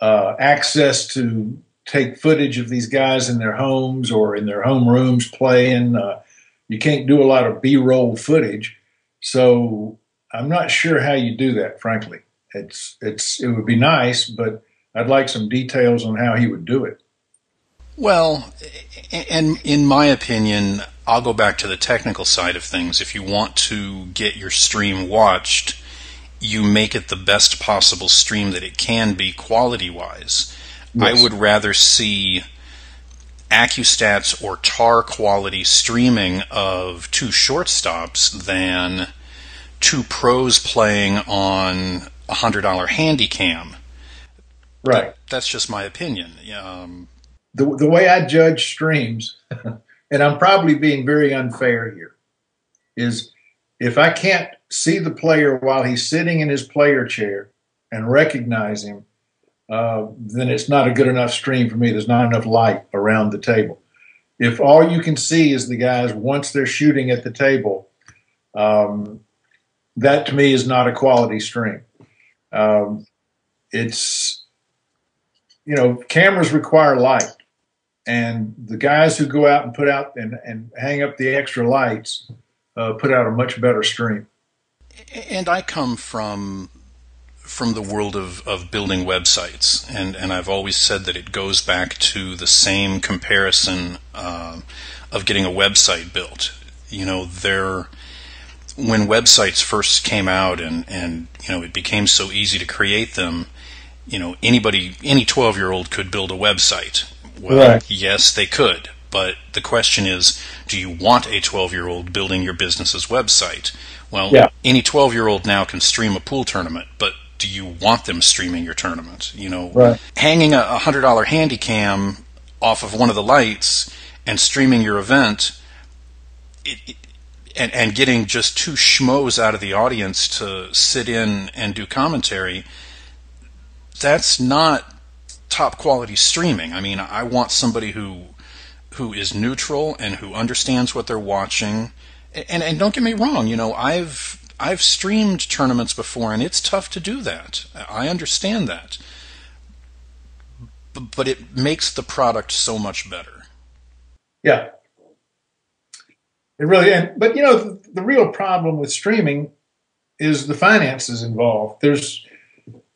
uh, access to take footage of these guys in their homes or in their home rooms playing. Uh, you can't do a lot of B-roll footage, so I'm not sure how you do that. Frankly, it's it's it would be nice, but I'd like some details on how he would do it. Well, and in my opinion, I'll go back to the technical side of things. If you want to get your stream watched, you make it the best possible stream that it can be quality wise. Yes. I would rather see AccuStats or TAR quality streaming of two shortstops than two pros playing on a hundred dollar handy cam. Right. That, that's just my opinion. Um, the the way I judge streams, and I'm probably being very unfair here, is if I can't see the player while he's sitting in his player chair and recognize him, uh, then it's not a good enough stream for me. There's not enough light around the table. If all you can see is the guys once they're shooting at the table, um, that to me is not a quality stream. Um, it's, you know, cameras require light. And the guys who go out and put out and, and hang up the extra lights uh, put out a much better stream. And I come from from the world of, of building websites, and, and I've always said that it goes back to the same comparison uh, of getting a website built. You know, there when websites first came out and, and you know it became so easy to create them, you know anybody any twelve year old could build a website. Well, right. yes, they could, but the question is, do you want a twelve year old building your business's website? Well, yeah. any twelve year old now can stream a pool tournament, but do you want them streaming your tournament? You know, right. hanging a hundred dollar handy cam off of one of the lights and streaming your event. It, it, and, and getting just two schmoes out of the audience to sit in and do commentary, that's not top quality streaming. I mean, I want somebody who who is neutral and who understands what they're watching. And and don't get me wrong, you know, I've I've streamed tournaments before and it's tough to do that. I understand that. But it makes the product so much better. Yeah, it really, and, but you know, the, the real problem with streaming is the finances involved. There's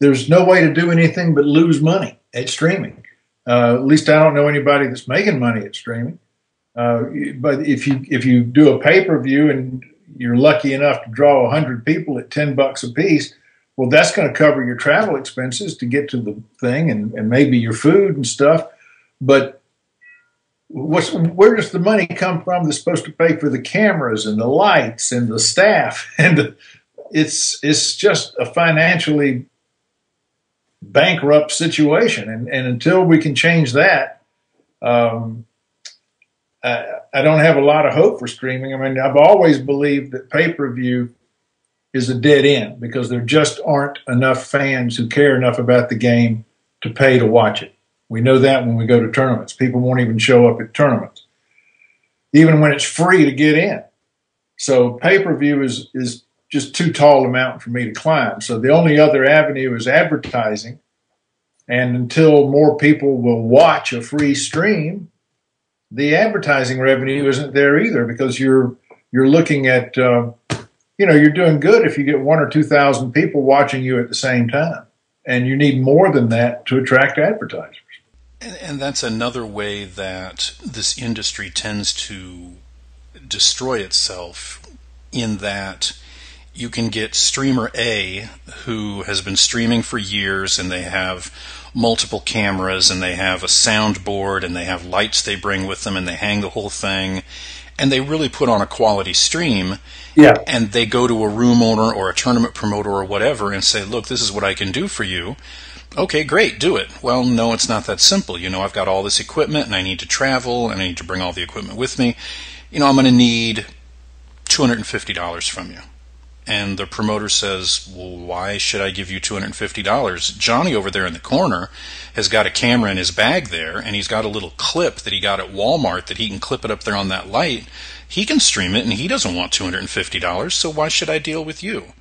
there's no way to do anything but lose money at streaming. Uh, at least I don't know anybody that's making money at streaming. Uh, but if you if you do a pay per view and you're lucky enough to draw hundred people at ten bucks a piece, well, that's going to cover your travel expenses to get to the thing and, and maybe your food and stuff. But what's where does the money come from that's supposed to pay for the cameras and the lights and the staff? And it's it's just a financially bankrupt situation. And, and until we can change that um, I, I don't have a lot of hope for streaming. I mean i've always believed that pay-per-view is a dead end because there just aren't enough fans who care enough about the game to pay to watch it we know that when we go to tournaments. People won't even show up at tournaments, even when it's free to get in. So pay per view is is just too tall a mountain for me to climb. So the only other avenue is advertising. And until more people will watch a free stream, the advertising revenue isn't there either because you're you're looking at uh, you know you're doing good if you get one or two thousand people watching you at the same time, and you need more than that to attract advertisers. And, and that's another way that this industry tends to destroy itself in that you can get streamer A who has been streaming for years and they have multiple cameras and they have a soundboard and they have lights they bring with them and they hang the whole thing and they really put on a quality stream. Yeah. And they go to a room owner or a tournament promoter or whatever and say, "Look, this is what I can do for you." Okay, great, do it. Well, no, it's not that simple. You know, I've got all this equipment and I need to travel and I need to bring all the equipment with me. You know, I'm going to need $250 from you. And the promoter says, Well, why should I give you $250? Johnny over there in the corner has got a camera in his bag there, and he's got a little clip that he got at Walmart that he can clip it up there on that light. He can stream it, and he doesn't want $250, so why should I deal with you?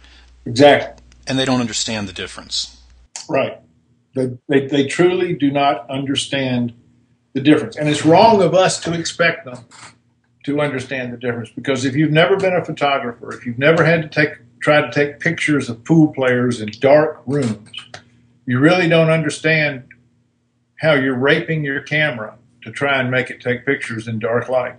Exactly. And they don't understand the difference. Right. They, they, they truly do not understand the difference. And it's wrong of us to expect them to understand the difference because if you've never been a photographer, if you've never had to take try to take pictures of pool players in dark rooms, you really don't understand how you're raping your camera to try and make it take pictures in dark light.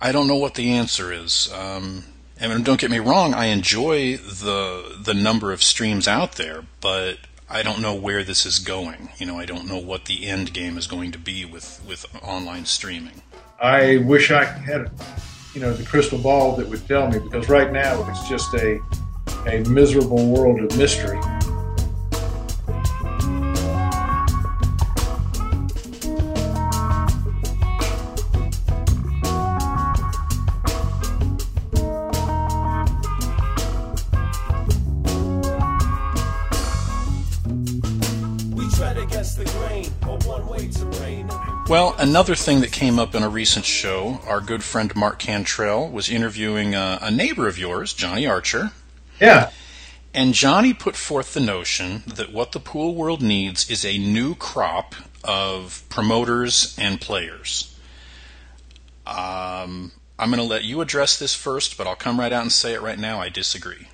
I don't know what the answer is. Um, mean, don't get me wrong. I enjoy the the number of streams out there, but I don't know where this is going. You know, I don't know what the end game is going to be with with online streaming. I wish I had, you know, the crystal ball that would tell me because right now it's just a a miserable world of mystery. Well, another thing that came up in a recent show, our good friend Mark Cantrell was interviewing a, a neighbor of yours, Johnny Archer. Yeah. And Johnny put forth the notion that what the pool world needs is a new crop of promoters and players. Um, I'm going to let you address this first, but I'll come right out and say it right now. I disagree.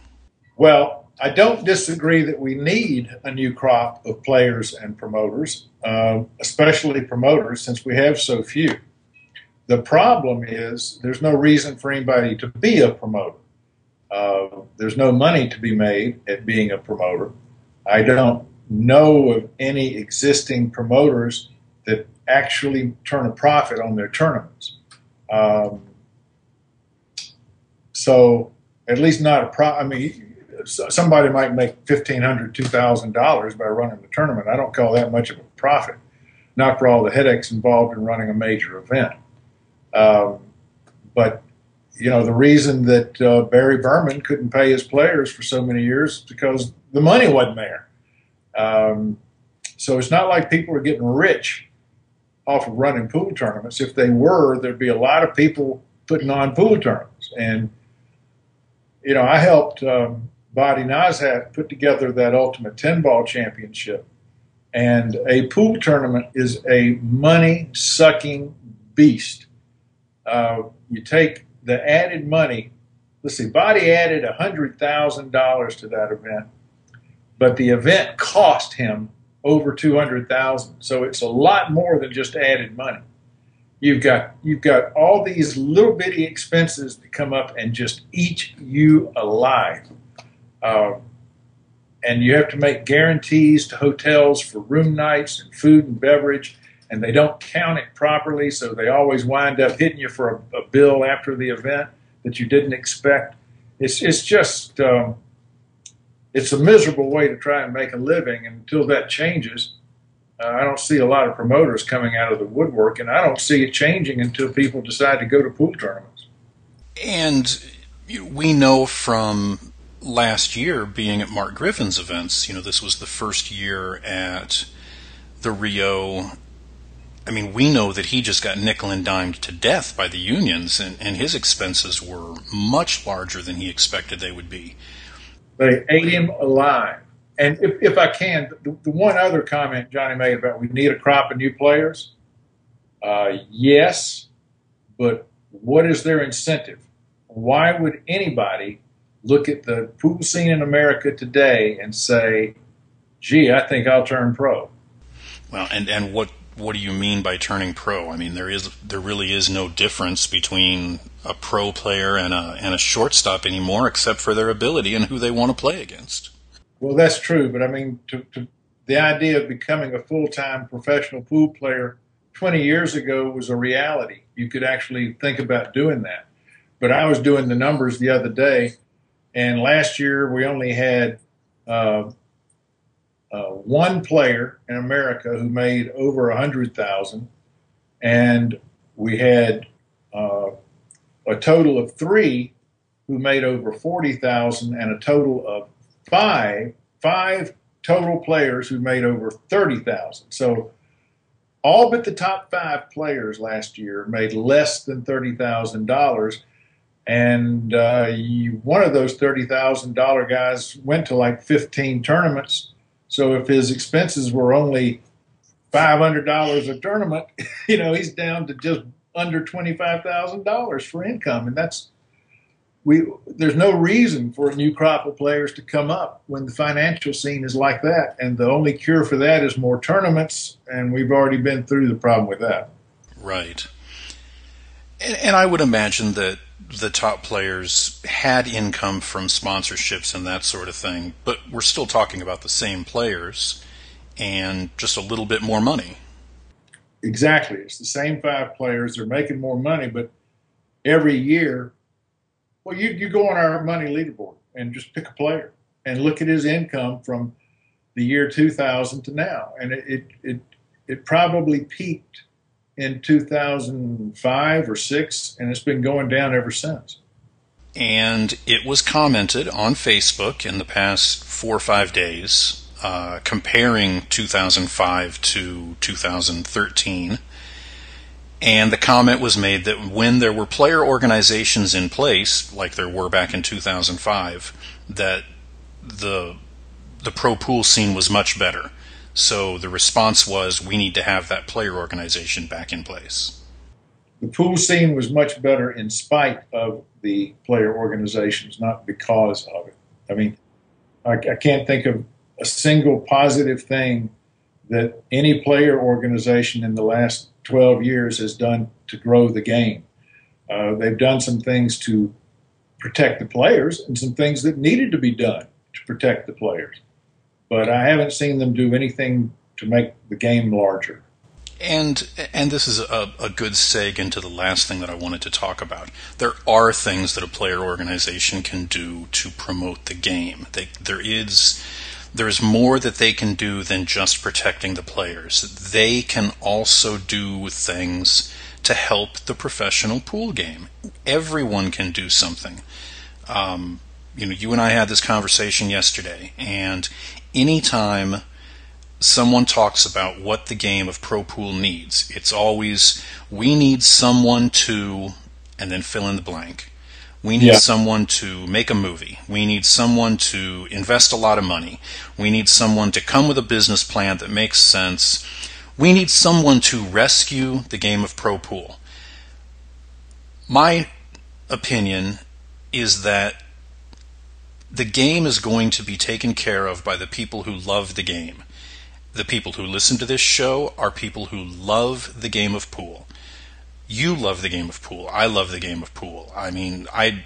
Well, I don't disagree that we need a new crop of players and promoters, uh, especially promoters, since we have so few. The problem is there's no reason for anybody to be a promoter. Uh, there's no money to be made at being a promoter. I don't know of any existing promoters that actually turn a profit on their tournaments. Um, so, at least not a pro. I mean, somebody might make fifteen hundred, two thousand dollars by running the tournament. I don't call that much of a profit, not for all the headaches involved in running a major event. Um, but you know, the reason that uh, Barry Berman couldn't pay his players for so many years is because the money wasn't there. Um, so it's not like people are getting rich off of running pool tournaments. If they were, there'd be a lot of people putting on pool tournaments. And you know, I helped um, Badi Nazhat put together that Ultimate 10 Ball Championship. And a pool tournament is a money sucking beast. Uh, you take the added money, let's see, Badi added $100,000 to that event, but the event cost him over 200,000. So it's a lot more than just added money. You've got you've got all these little bitty expenses that come up and just eat you alive. Um, and you have to make guarantees to hotels for room nights and food and beverage, and they don't count it properly, so they always wind up hitting you for a, a bill after the event that you didn't expect. It's it's just um, it's a miserable way to try and make a living. And until that changes, uh, I don't see a lot of promoters coming out of the woodwork, and I don't see it changing until people decide to go to pool tournaments. And we know from last year being at Mark Griffin's events. You know, this was the first year at the Rio. I mean, we know that he just got nickel and dimed to death by the unions, and, and his expenses were much larger than he expected they would be. They ate him alive. And if, if I can, the, the one other comment Johnny made about we need a crop of new players, uh, yes, but what is their incentive? Why would anybody look at the pool scene in America today and say, gee, I think I'll turn pro. Well, and, and what what do you mean by turning pro? I mean, there is there really is no difference between a pro player and a and a shortstop anymore, except for their ability and who they want to play against. Well, that's true, but I mean, to, to, the idea of becoming a full time professional pool player 20 years ago was a reality. You could actually think about doing that. But I was doing the numbers the other day, and last year we only had uh, uh, one player in America who made over a hundred thousand, and we had uh, a total of three who made over forty thousand, and a total of five five total players who made over thirty thousand. So all but the top five players last year made less than thirty thousand dollars and uh, you, one of those thirty thousand dollar guys went to like fifteen tournaments. So if his expenses were only five hundred dollars a tournament, you know he's down to just under twenty five thousand dollars for income, and that's we. There's no reason for a new crop of players to come up when the financial scene is like that, and the only cure for that is more tournaments, and we've already been through the problem with that. Right. And, and I would imagine that the top players had income from sponsorships and that sort of thing, but we're still talking about the same players and just a little bit more money. Exactly. It's the same five players. They're making more money, but every year, well, you, you go on our money leaderboard and just pick a player and look at his income from the year 2000 to now. And it, it, it, it probably peaked in 2005 or 6 and it's been going down ever since and it was commented on facebook in the past four or five days uh, comparing 2005 to 2013. And the comment was made that when there were player organizations in place, like there were back in 2005, that the the pro pool scene was much better. So the response was, we need to have that player organization back in place. The pool scene was much better in spite of the player organizations, not because of it. I mean, I, I can't think of a single positive thing that any player organization in the last 12 years has done to grow the game. Uh, they've done some things to protect the players and some things that needed to be done to protect the players. But I haven't seen them do anything to make the game larger. And and this is a, a good seg into the last thing that I wanted to talk about. There are things that a player organization can do to promote the game. They, there is there is more that they can do than just protecting the players. They can also do things to help the professional pool game. Everyone can do something. Um, you know, you and I had this conversation yesterday, and anytime someone talks about what the game of Pro Pool needs. It's always, we need someone to, and then fill in the blank. We need yeah. someone to make a movie. We need someone to invest a lot of money. We need someone to come with a business plan that makes sense. We need someone to rescue the game of Pro Pool. My opinion is that the game is going to be taken care of by the people who love the game the people who listen to this show are people who love the game of pool. You love the game of pool. I love the game of pool. I mean, I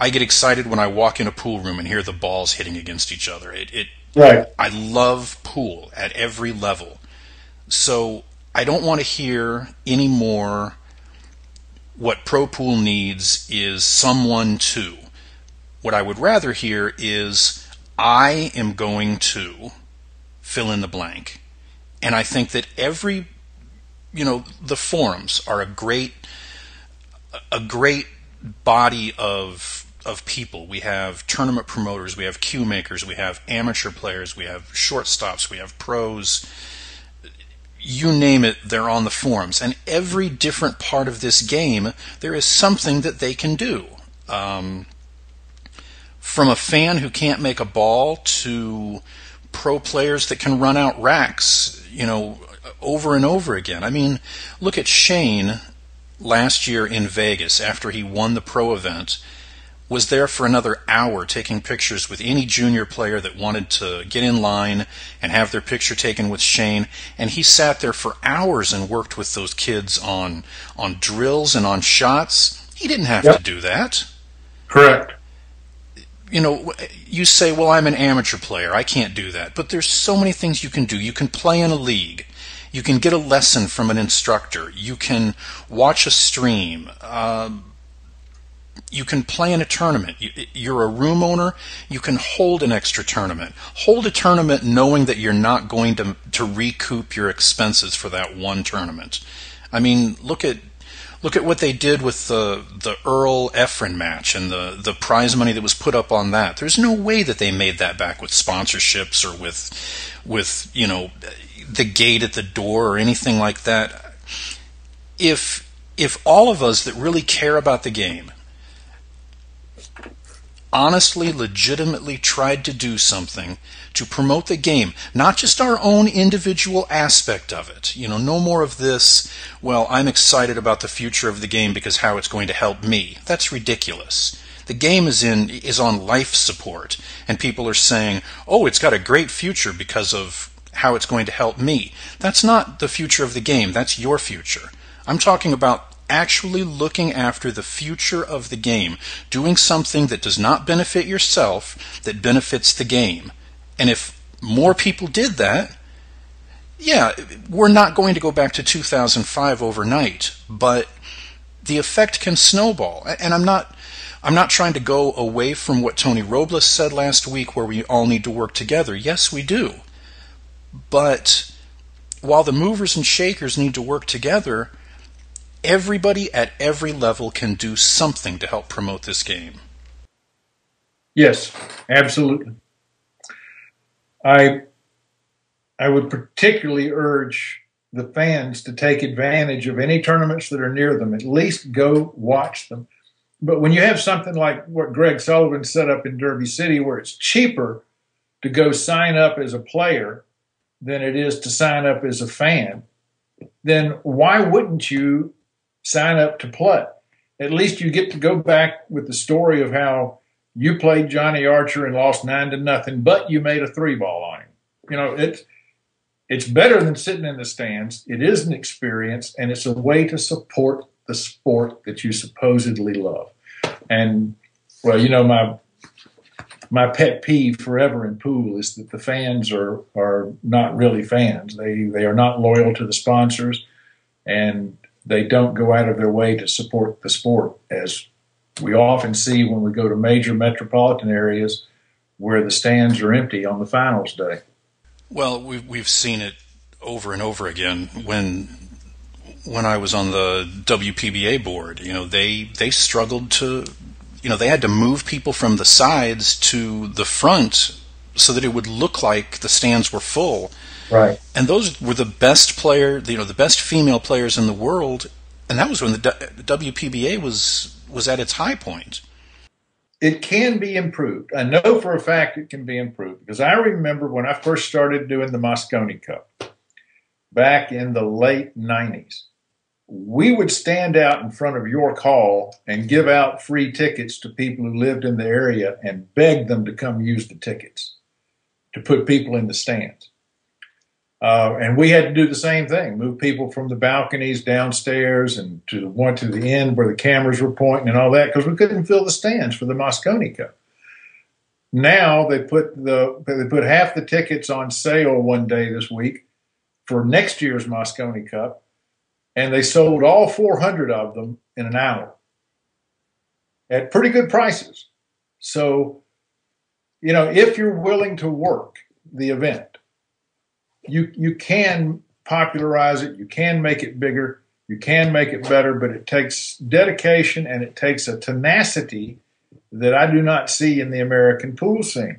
I get excited when I walk in a pool room and hear the balls hitting against each other. It, it right. I love pool at every level. So I don't want to hear any more. What Pro Pool needs is someone to. What I would rather hear is I am going to fill in the blank. And I think that every, you know, the forums are a great, a great body of of people. We have tournament promoters, we have cue makers, we have amateur players, we have shortstops, we have pros. You name it, they're on the forums. And every different part of this game, there is something that they can do. Um, from a fan who can't make a ball to pro players that can run out racks, you know, over and over again. I mean, look at Shane last year in Vegas after he won the pro event was there for another hour taking pictures with any junior player that wanted to get in line and have their picture taken with Shane and he sat there for hours and worked with those kids on on drills and on shots. He didn't have yep. to do that. Correct you know, you say, well, I'm an amateur player. I can't do that. But there's so many things you can do. You can play in a league. You can get a lesson from an instructor. You can watch a stream. Um, you can play in a tournament. You, are a room owner. You can hold an extra tournament. Hold a tournament knowing that you're not going to, to recoup your expenses for that one tournament. I mean, look at Look at what they did with the the Earl Efren match and the the prize money that was put up on that. There's no way that they made that back with sponsorships or with with you know the gate at the door or anything like that. If if all of us that really care about the game honestly, legitimately tried to do something to promote the game, not just our own individual aspect of it. You know, no more of this, well, I'm excited about the future of the game because how it's going to help me. That's ridiculous. The game is in is on life support and people are saying, "Oh, it's got a great future because of how it's going to help me." That's not the future of the game, that's your future. I'm talking about actually looking after the future of the game, doing something that does not benefit yourself, that benefits the game. And if more people did that, yeah, we're not going to go back to 2005 overnight, but the effect can snowball. And I'm not I'm not trying to go away from what Tony Robles said last week where we all need to work together. Yes, we do. But while the movers and shakers need to work together, everybody at every level can do something to help promote this game. Yes, absolutely. I I would particularly urge the fans to take advantage of any tournaments that are near them. At least go watch them. But when you have something like what Greg Sullivan set up in Derby City, where it's cheaper to go sign up as a player than it is to sign up as a fan, then why wouldn't you sign up to play? At least you get to go back with the story of how you played Johnny Archer and lost nine to nothing, but you made a three ball on him. You know, it's it's better than sitting in the stands. It is an experience, and it's a way to support the sport that you supposedly love. And well, you know, my my pet peeve forever in pool is that the fans are are not really fans. They they are not loyal to the sponsors, and they don't go out of their way to support the sport, as we often see when we go to major metropolitan areas where the stands are empty on the finals day. Well, we've we've seen it over and over again when when I was on the WPBA board. You know, they they struggled to, you know, they had to move people from the sides to the front so that it would look like the stands were full. Right. And those were the best player, you know, the best female players in the world, and that was when the WPBA was was at its high point it can be improved. I know for a fact it can be improved because I remember when I first started doing the Mosconi Cup back in the late 90s, we would stand out in front of York Hall and give out free tickets to people who lived in the area and beg them to come use the tickets to put people in the stands. Uh, and we had to do the same thing, move people from the balconies downstairs and to the one to the end where the cameras were pointing and all that because we couldn't fill the stands for the Mosconi Cup. Now they put the they put half the tickets on sale one day this week for next year's Mosconi Cup, and they sold all 400 of them in an hour at pretty good prices. So, you know, if you're willing to work the event, you you can popularize it, you can make it bigger, you can make it better, but it takes dedication and it takes a tenacity that I do not see in the American pool scene.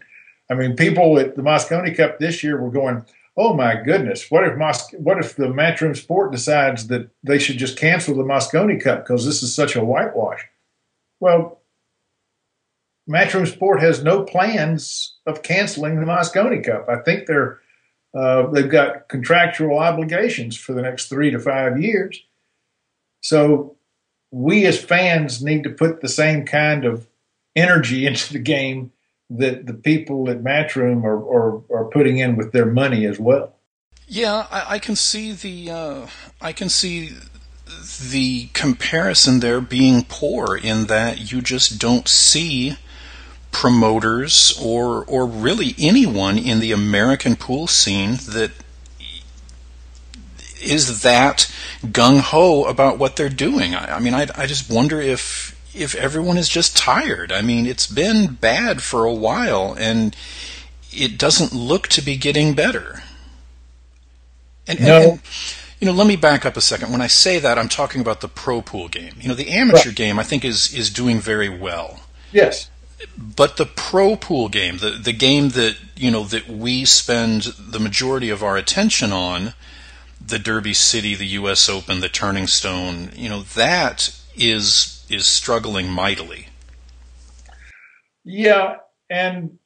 I mean, people at the Mosconi Cup this year were going, "Oh my goodness, what if Mos- what if the Matchroom Sport decides that they should just cancel the Mosconi Cup because this is such a whitewash?" Well, Matchroom Sport has no plans of canceling the Mosconi Cup. I think they're uh, they've got contractual obligations for the next three to five years. So we as fans need to put the same kind of energy into the game that the people at Matchroom are, are, are putting in with their money as well. Yeah, I, I can see the uh, I can see the comparison there being poor in that you just don't see promoters or or really anyone in the American pool scene that is that gung ho about what they're doing. I, I mean, I, I just wonder if if everyone is just tired. I mean, it's been bad for a while, and it doesn't look to be getting better. And, no. and, and you know, let me back up a second. When I say that, I'm talking about the pro pool game. You know, the amateur right. game I think is is doing very well. Yes but the pro pool game, the the game that you know that we spend the majority of our attention on, the Derby City, the U.S. Open, the Turning Stone, you know that is is struggling mightily. Yeah, and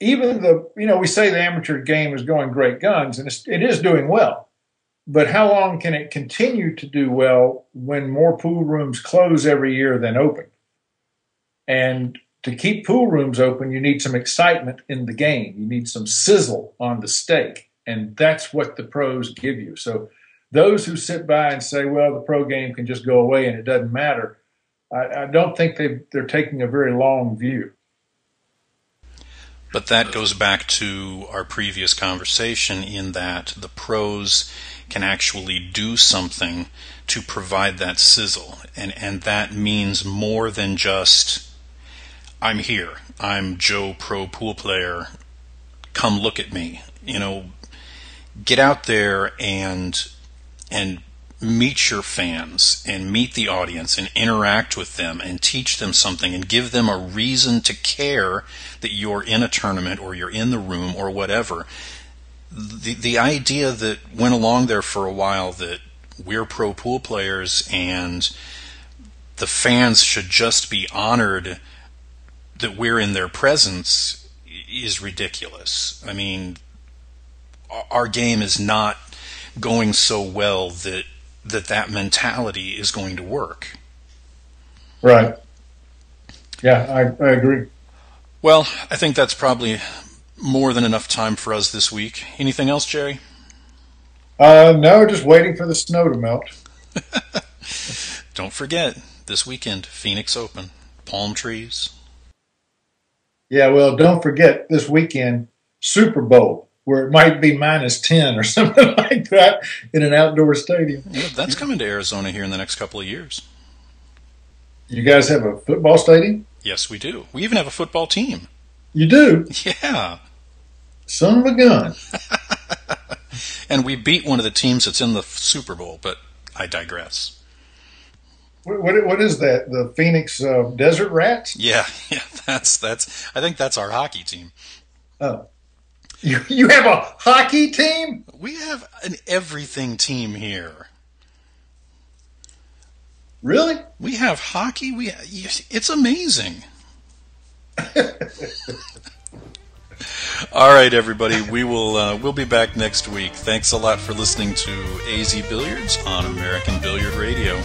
even the you know we say the amateur game is going great guns, and it's, it is doing well. But how long can it continue to do well when more pool rooms close every year than open? And to keep pool rooms open, you need some excitement in the game. You need some sizzle on the steak. And that's what the pros give you. So those who sit by and say, well, the pro game can just go away and it doesn't matter, I, I don't think they they're taking a very long view. But that goes back to our previous conversation in that the pros can actually do something to provide that sizzle. And, and that means more than just I'm here. I'm Joe Pro Pool Player. Come look at me. You know, get out there and and meet your fans and meet the audience and interact with them and teach them something and give them a reason to care that you're in a tournament or you're in the room or whatever. the the idea that went along there for a while that we're pro pool players and the fans should just be honored that we're in their presence is ridiculous. I mean, our game is not going so well that that that mentality is going to work. Right. Yeah, I, I agree. Well, I think that's probably more than enough time for us this week. Anything else, Jerry? Uh, no, just waiting for the snow to melt. Don't forget, this weekend, Phoenix Open, palm trees. Yeah, well, don't forget this weekend, Super Bowl, where it might be minus 10 or something like that in an outdoor stadium. Yeah, that's coming to Arizona here in the next couple of years. You guys have a football stadium? Yes, we do. We even have a football team. You do? Yeah. Son of a gun. and we beat one of the teams that's in the Super Bowl, but I digress. What, what, what is that? The Phoenix uh, Desert Rats? Yeah, yeah, that's that's. I think that's our hockey team. Oh, you you have a hockey team? We have an everything team here. Really? We have hockey. We it's amazing. All right, everybody. We will uh, we'll be back next week. Thanks a lot for listening to AZ Billiards on American Billiard Radio.